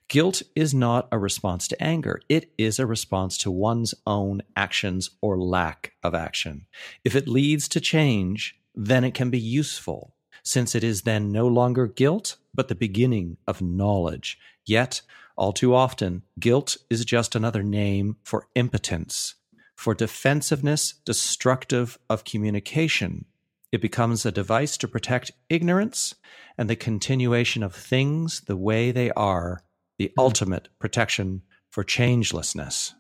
Guilt is not a response to anger, it is a response to one's own actions or lack of action. If it leads to change, then it can be useful, since it is then no longer guilt, but the beginning of knowledge. Yet, all too often, guilt is just another name for impotence, for defensiveness destructive of communication it becomes a device to protect ignorance and the continuation of things the way they are, the mm-hmm. ultimate protection for changelessness.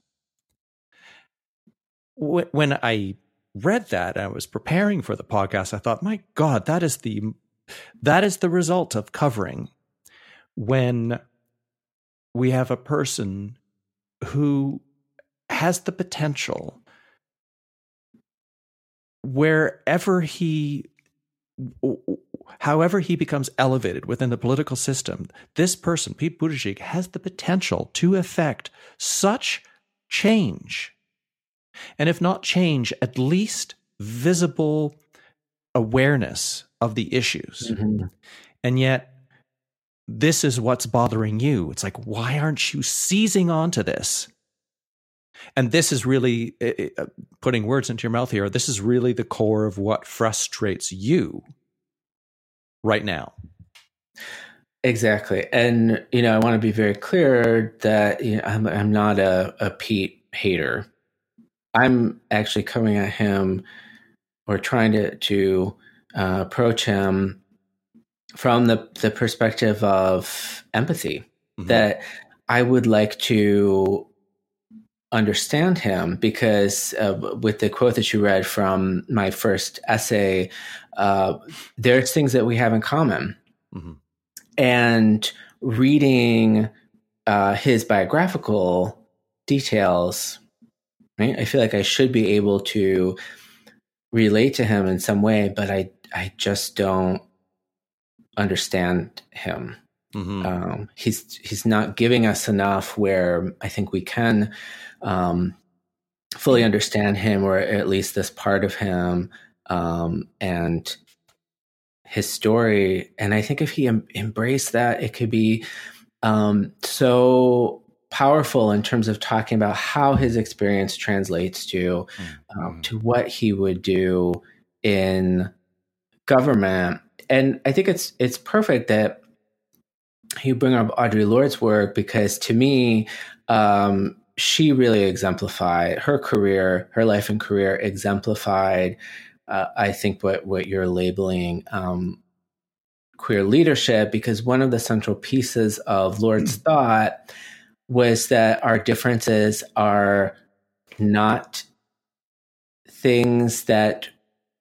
When I read that, I was preparing for the podcast. I thought, my God, that is the that is the result of covering when we have a person who has the potential wherever he however he becomes elevated within the political system, this person, Pete Buttigieg, has the potential to effect such change. And if not change, at least visible awareness of the issues. Mm-hmm. And yet, this is what's bothering you. It's like, why aren't you seizing onto this? And this is really uh, putting words into your mouth here. This is really the core of what frustrates you right now. Exactly. And, you know, I want to be very clear that you know, I'm, I'm not a, a Pete hater. I'm actually coming at him or trying to, to uh, approach him from the, the perspective of empathy mm-hmm. that I would like to understand him because uh, with the quote that you read from my first essay, uh, there's things that we have in common. Mm-hmm. And reading uh, his biographical details, right, I feel like I should be able to relate to him in some way, but I, I just don't understand him. Mm-hmm. Um, he's he's not giving us enough where I think we can um, fully understand him, or at least this part of him, um, and his story. And I think if he em- embraced that, it could be um, so powerful in terms of talking about how his experience translates to um, mm-hmm. to what he would do in government. And I think it's it's perfect that you bring up Audre Lorde's work because to me, um, she really exemplified her career, her life and career exemplified, uh, I think, what, what you're labeling um, queer leadership, because one of the central pieces of Lorde's mm. thought was that our differences are not things that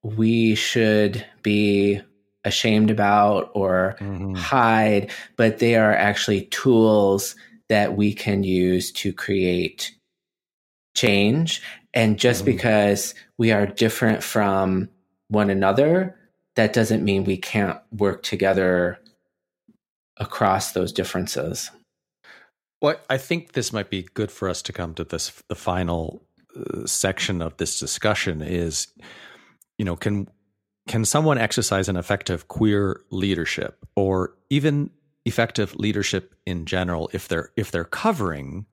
we should be ashamed about or mm-hmm. hide, but they are actually tools that we can use to create change. And just mm-hmm. because we are different from one another, that doesn't mean we can't work together across those differences. Well, I think this might be good for us to come to this the final uh, section of this discussion is you know can can someone exercise an effective queer leadership or even effective leadership in general if they're if they're covering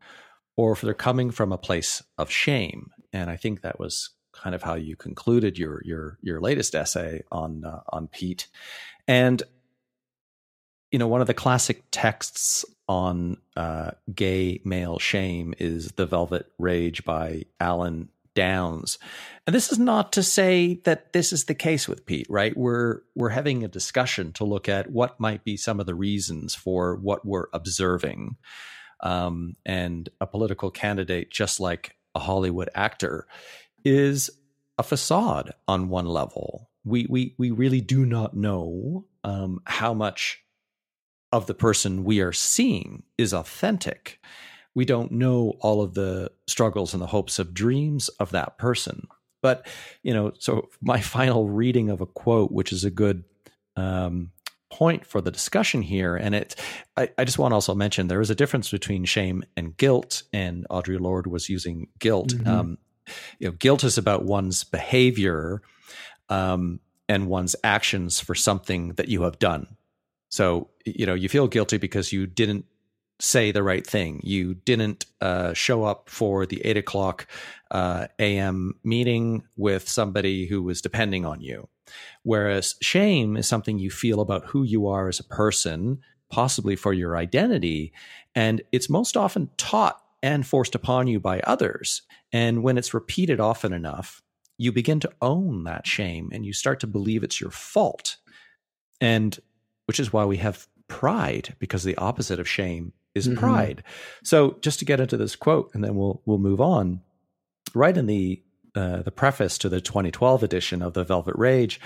or if they're coming from a place of shame? And i think that was kind of how you concluded your your your latest essay on uh, on Pete. And you know one of the classic texts on uh, gay male shame is the velvet rage by alan downs and this is not to say that this is the case with Pete, right? We're we're having a discussion to look at what might be some of the reasons for what we're observing. Um, and a political candidate, just like a Hollywood actor, is a facade on one level. We we we really do not know um, how much of the person we are seeing is authentic. We don't know all of the struggles and the hopes of dreams of that person. But you know, so my final reading of a quote, which is a good um, point for the discussion here, and it, I, I, just want to also mention there is a difference between shame and guilt, and Audre Lorde was using guilt. Mm-hmm. Um, you know, guilt is about one's behavior um, and one's actions for something that you have done. So, you know, you feel guilty because you didn't say the right thing. You didn't uh, show up for the eight o'clock uh, a.m. meeting with somebody who was depending on you. Whereas shame is something you feel about who you are as a person, possibly for your identity. And it's most often taught and forced upon you by others. And when it's repeated often enough, you begin to own that shame and you start to believe it's your fault. And which is why we have pride, because the opposite of shame is mm-hmm. pride. So just to get into this quote, and then we'll we'll move on. Right in the uh, the preface to the 2012 edition of the Velvet Rage,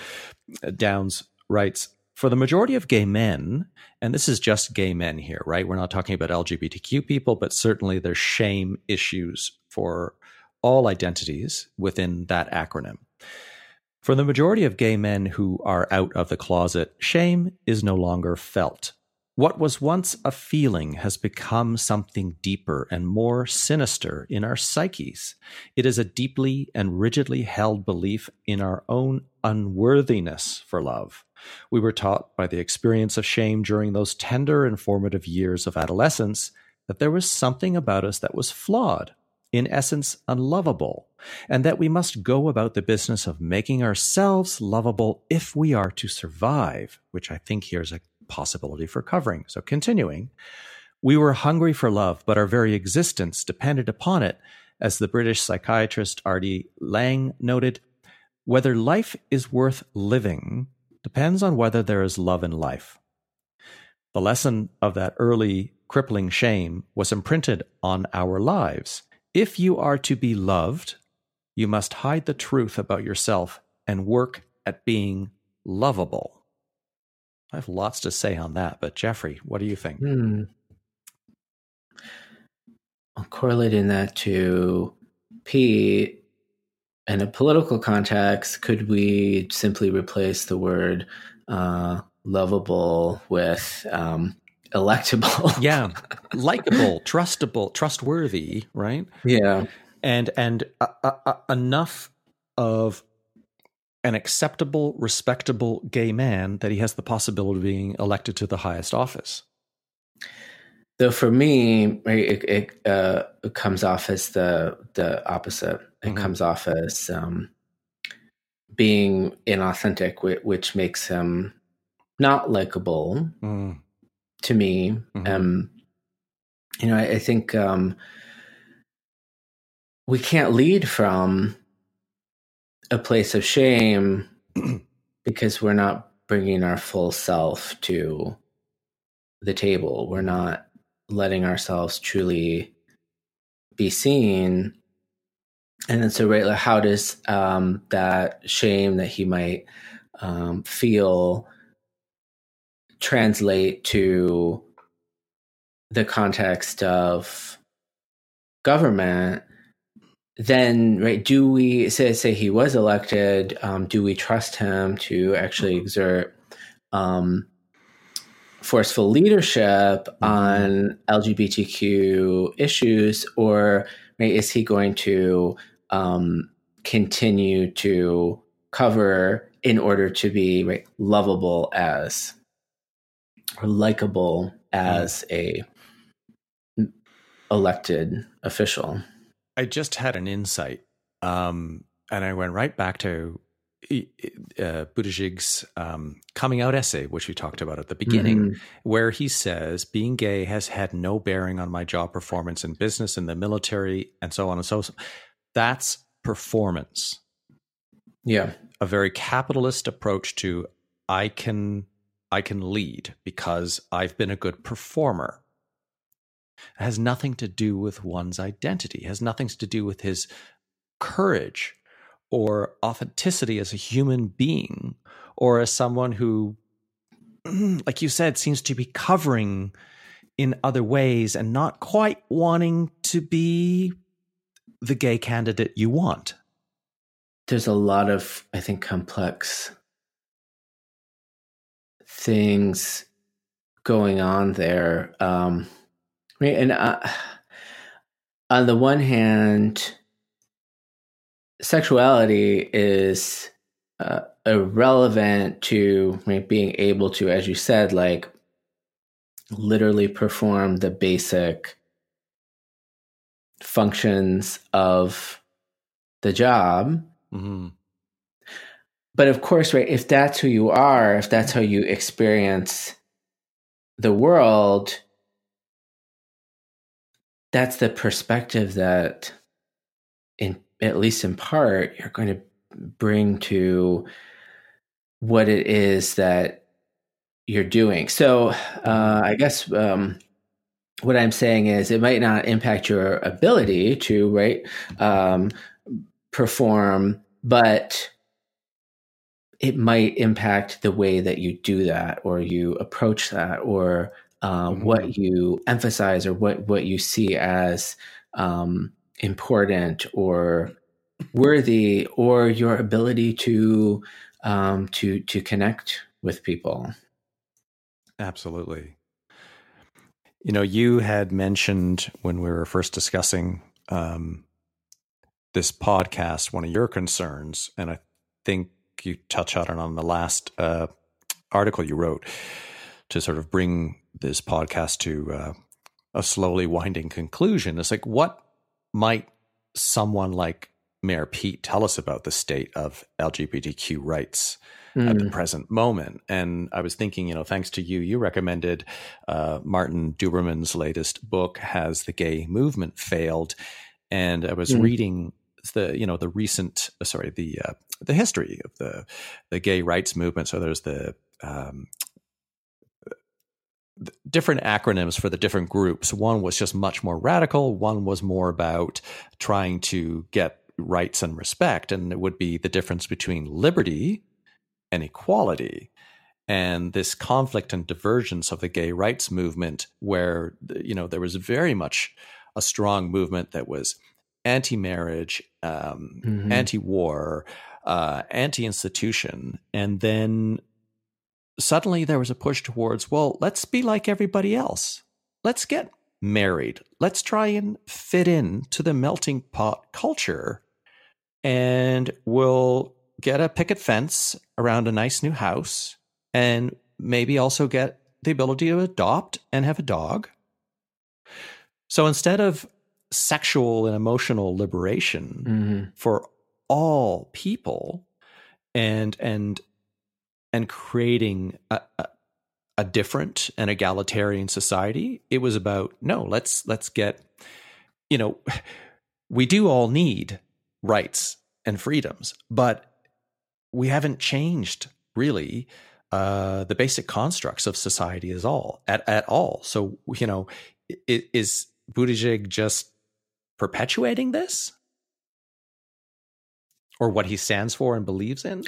uh, Downs writes. For the majority of gay men, and this is just gay men here, right? We're not talking about LGBTQ people, but certainly there's shame issues for all identities within that acronym. For the majority of gay men who are out of the closet, shame is no longer felt. What was once a feeling has become something deeper and more sinister in our psyches. It is a deeply and rigidly held belief in our own unworthiness for love. We were taught by the experience of shame during those tender and formative years of adolescence that there was something about us that was flawed, in essence, unlovable, and that we must go about the business of making ourselves lovable if we are to survive, which I think here is a possibility for covering. So, continuing, we were hungry for love, but our very existence depended upon it. As the British psychiatrist R.D. Laing noted, whether life is worth living depends on whether there is love in life. The lesson of that early crippling shame was imprinted on our lives. If you are to be loved, you must hide the truth about yourself and work at being lovable. I have lots to say on that, but Jeffrey, what do you think? Hmm. I'm correlating that to Pete in a political context, could we simply replace the word uh, lovable with um, electable? yeah, likable, trustable, trustworthy, right? Yeah, and and uh, uh, uh enough of an acceptable, respectable gay man that he has the possibility of being elected to the highest office. Though for me, it, it, uh, it comes off as the the opposite. It mm-hmm. comes off as um, being inauthentic, which makes him not likable mm. to me. Mm-hmm. Um, you know, I, I think um, we can't lead from a place of shame because we're not bringing our full self to the table. We're not letting ourselves truly be seen. And then, so, right, like how does um, that shame that he might um, feel translate to the context of government then right do we say say he was elected um, do we trust him to actually exert um, forceful leadership mm-hmm. on LGBTQ issues, or right, is he going to um, continue to cover in order to be right, lovable as or likable as mm. a elected official? I just had an insight, um, and I went right back to uh, Buttigieg's um, coming out essay, which we talked about at the beginning, mm-hmm. where he says being gay has had no bearing on my job performance in business, in the military, and so on and so. on. That's performance. Yeah, a very capitalist approach to I can I can lead because I've been a good performer. It has nothing to do with one's identity. It has nothing to do with his courage or authenticity as a human being or as someone who, like you said, seems to be covering in other ways and not quite wanting to be the gay candidate you want. There's a lot of, I think, complex things going on there. Um, and uh, on the one hand, sexuality is uh, irrelevant to being able to, as you said, like literally perform the basic functions of the job. Mm-hmm. But of course, right, if that's who you are, if that's how you experience the world, that's the perspective that in at least in part, you're going to bring to what it is that you're doing. So, uh, I guess um, what I'm saying is it might not impact your ability to right um, perform, but it might impact the way that you do that, or you approach that, or uh, mm-hmm. what you emphasize, or what what you see as um, important or worthy or your ability to um, to to connect with people absolutely you know you had mentioned when we were first discussing um, this podcast one of your concerns and i think you touched on it on the last uh, article you wrote to sort of bring this podcast to uh, a slowly winding conclusion it's like what might someone like Mayor Pete tell us about the state of LGBTQ rights mm. at the hmm. present moment? And I was thinking, you know, thanks to you, you recommended uh, Martin Duberman's latest book, Has the Gay Movement Failed? And I was mm. reading the, you know, the recent, uh, sorry, the uh, the history of the the gay rights movement. So there's the um, different acronyms for the different groups. One was just much more radical. One was more about trying to get rights and respect. And it would be the difference between liberty and equality. And this conflict and divergence of the gay rights movement, where, you know, there was very much a strong movement that was anti marriage, um, mm-hmm. anti war, uh, anti institution. And then suddenly there was a push towards, well, let's be like everybody else. Let's get married. Let's try and fit in to the melting pot culture. And we'll get a picket fence around a nice new house and maybe also get the ability to adopt and have a dog. So instead of sexual and emotional liberation mm-hmm. for all people and and and creating a, a, a different and egalitarian society. It was about no, let's let's get, you know, we do all need rights and freedoms, but we haven't changed really uh, the basic constructs of society all at at all. So you know, is Buttigieg just perpetuating this, or what he stands for and believes in?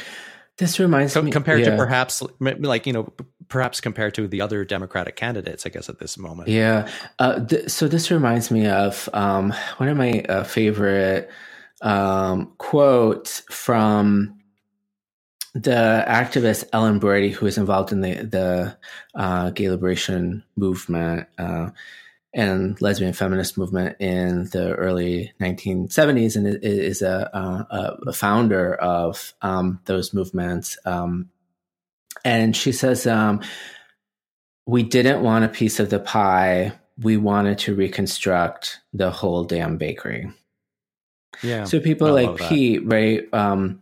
This reminds so, me compared yeah. to perhaps like you know perhaps compared to the other Democratic candidates, I guess at this moment. Yeah. Uh, th- so this reminds me of um, one of my uh, favorite um, quotes from the activist Ellen Brady, who is involved in the the uh, gay liberation movement uh, and lesbian feminist movement in the early 1970s, and is a, a, a founder of um, those movements. Um, and she says, um, "We didn't want a piece of the pie. We wanted to reconstruct the whole damn bakery." Yeah. So people I like Pete, right? Um,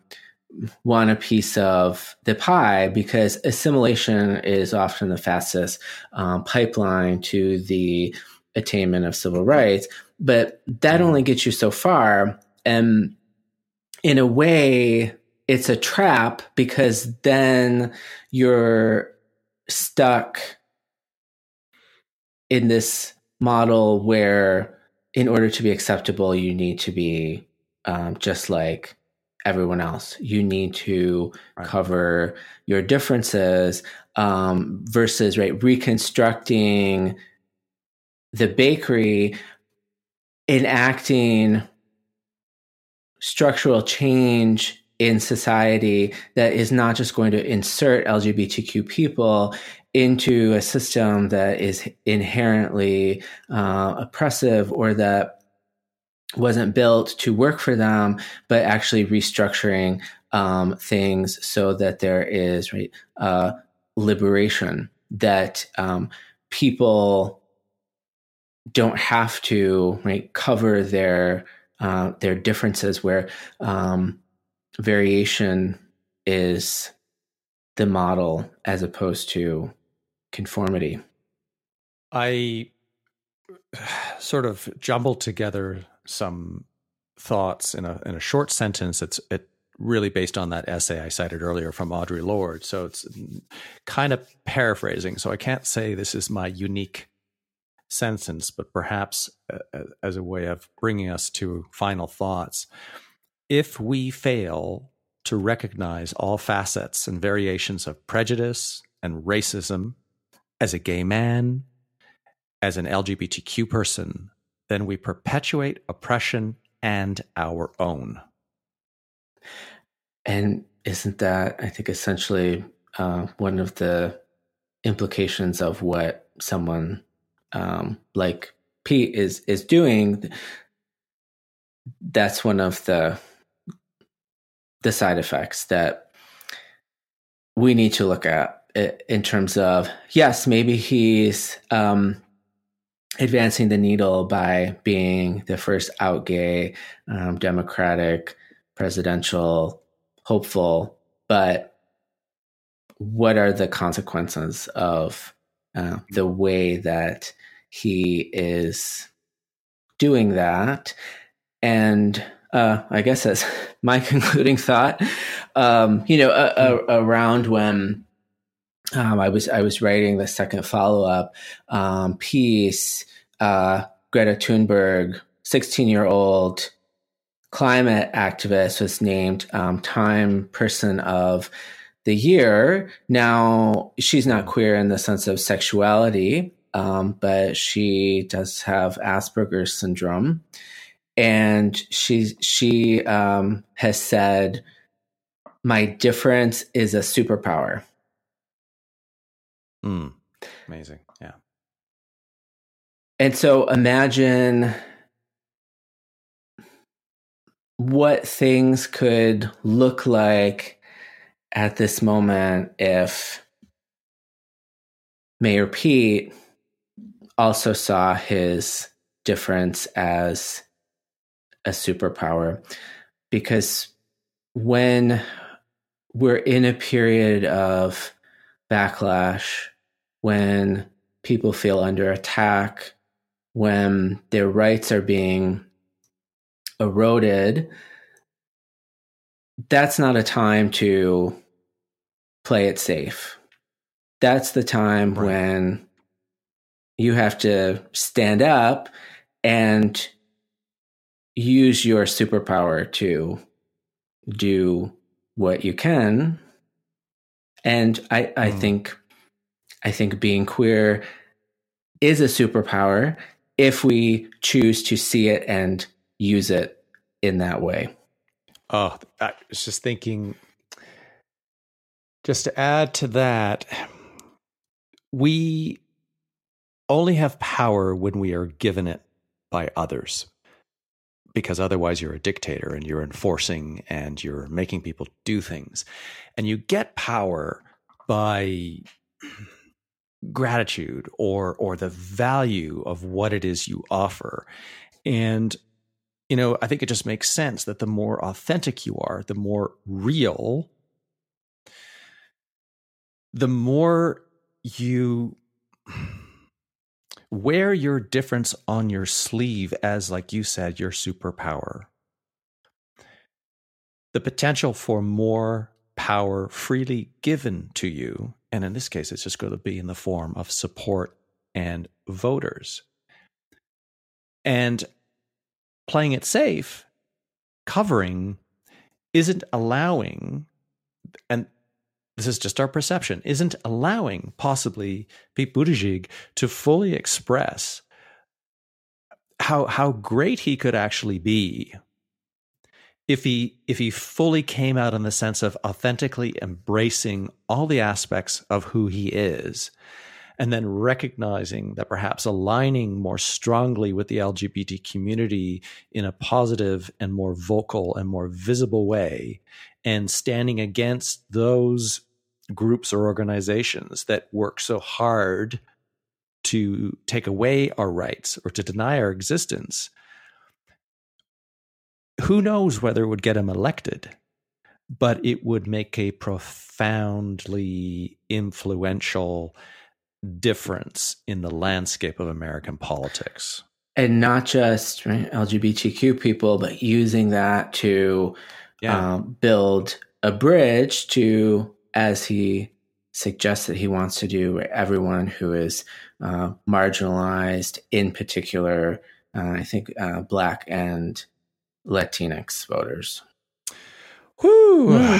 want a piece of the pie because assimilation is often the fastest um, pipeline to the attainment of civil rights. But that only gets you so far. And in a way, it's a trap because then you're stuck in this model where, in order to be acceptable, you need to be um, just like everyone else. You need to right. cover your differences um, versus right reconstructing the bakery, enacting structural change in society that is not just going to insert LGBTQ people into a system that is inherently uh, oppressive or that wasn't built to work for them, but actually restructuring um, things so that there is right uh, liberation that um, people don't have to right cover their uh, their differences where um, variation is the model as opposed to conformity. I sort of jumbled together some thoughts in a in a short sentence. It's it really based on that essay I cited earlier from Audre Lorde. So it's kind of paraphrasing. So I can't say this is my unique sentence, but perhaps uh, uh, as a way of bringing us to final thoughts. If we fail to recognize all facets and variations of prejudice and racism as a gay man, as an LGBTQ person, then we perpetuate oppression and our own. And isn't that, I think, essentially uh, one of the implications of what someone um, like Pete is is doing? That's one of the the side effects that we need to look at in terms of yes, maybe he's um, advancing the needle by being the first out gay um, democratic presidential hopeful but what are the consequences of uh, the way that he is doing that and uh, i guess as my concluding thought um, you know around when um, I was I was writing the second follow up um, piece. Uh, Greta Thunberg, sixteen year old climate activist, was named um, Time Person of the Year. Now she's not queer in the sense of sexuality, um, but she does have Asperger's syndrome, and she she um, has said, "My difference is a superpower." Mm. Amazing. Yeah. And so imagine what things could look like at this moment if Mayor Pete also saw his difference as a superpower. Because when we're in a period of backlash when people feel under attack, when their rights are being eroded, that's not a time to play it safe. That's the time right. when you have to stand up and use your superpower to do what you can. And I, I mm. think I think being queer is a superpower if we choose to see it and use it in that way. Oh, I was just thinking just to add to that, we only have power when we are given it by others. Because otherwise, you're a dictator and you're enforcing and you're making people do things. And you get power by gratitude or or the value of what it is you offer and you know i think it just makes sense that the more authentic you are the more real the more you wear your difference on your sleeve as like you said your superpower the potential for more power freely given to you and in this case, it's just going to be in the form of support and voters. And playing it safe, covering, isn't allowing, and this is just our perception, isn't allowing possibly Pete Buttigieg to fully express how how great he could actually be if he if he fully came out in the sense of authentically embracing all the aspects of who he is and then recognizing that perhaps aligning more strongly with the LGBT community in a positive and more vocal and more visible way and standing against those groups or organizations that work so hard to take away our rights or to deny our existence who knows whether it would get him elected, but it would make a profoundly influential difference in the landscape of American politics. And not just right, LGBTQ people, but using that to yeah. um, build a bridge to, as he suggests that he wants to do, everyone who is uh, marginalized, in particular, uh, I think uh, Black and Latinx voters. Whoo!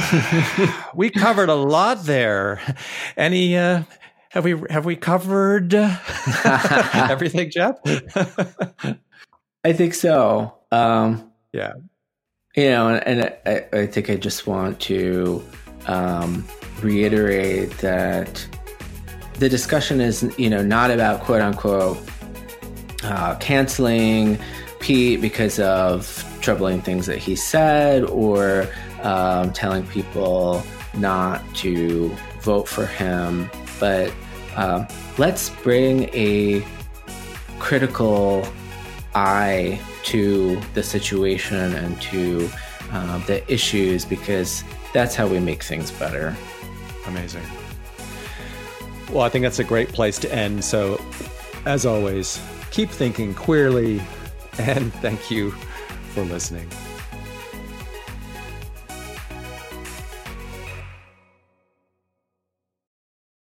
we covered a lot there. Any uh, have we have we covered everything, Jeff? I think so. Um, yeah. You know, and, and I, I, think I just want to um, reiterate that the discussion is, you know, not about quote unquote uh, canceling Pete because of troubling things that he said or um, telling people not to vote for him. But um, let's bring a critical eye to the situation and to um, the issues because that's how we make things better. Amazing. Well, I think that's a great place to end. So, as always, keep thinking queerly, and thank you for listening.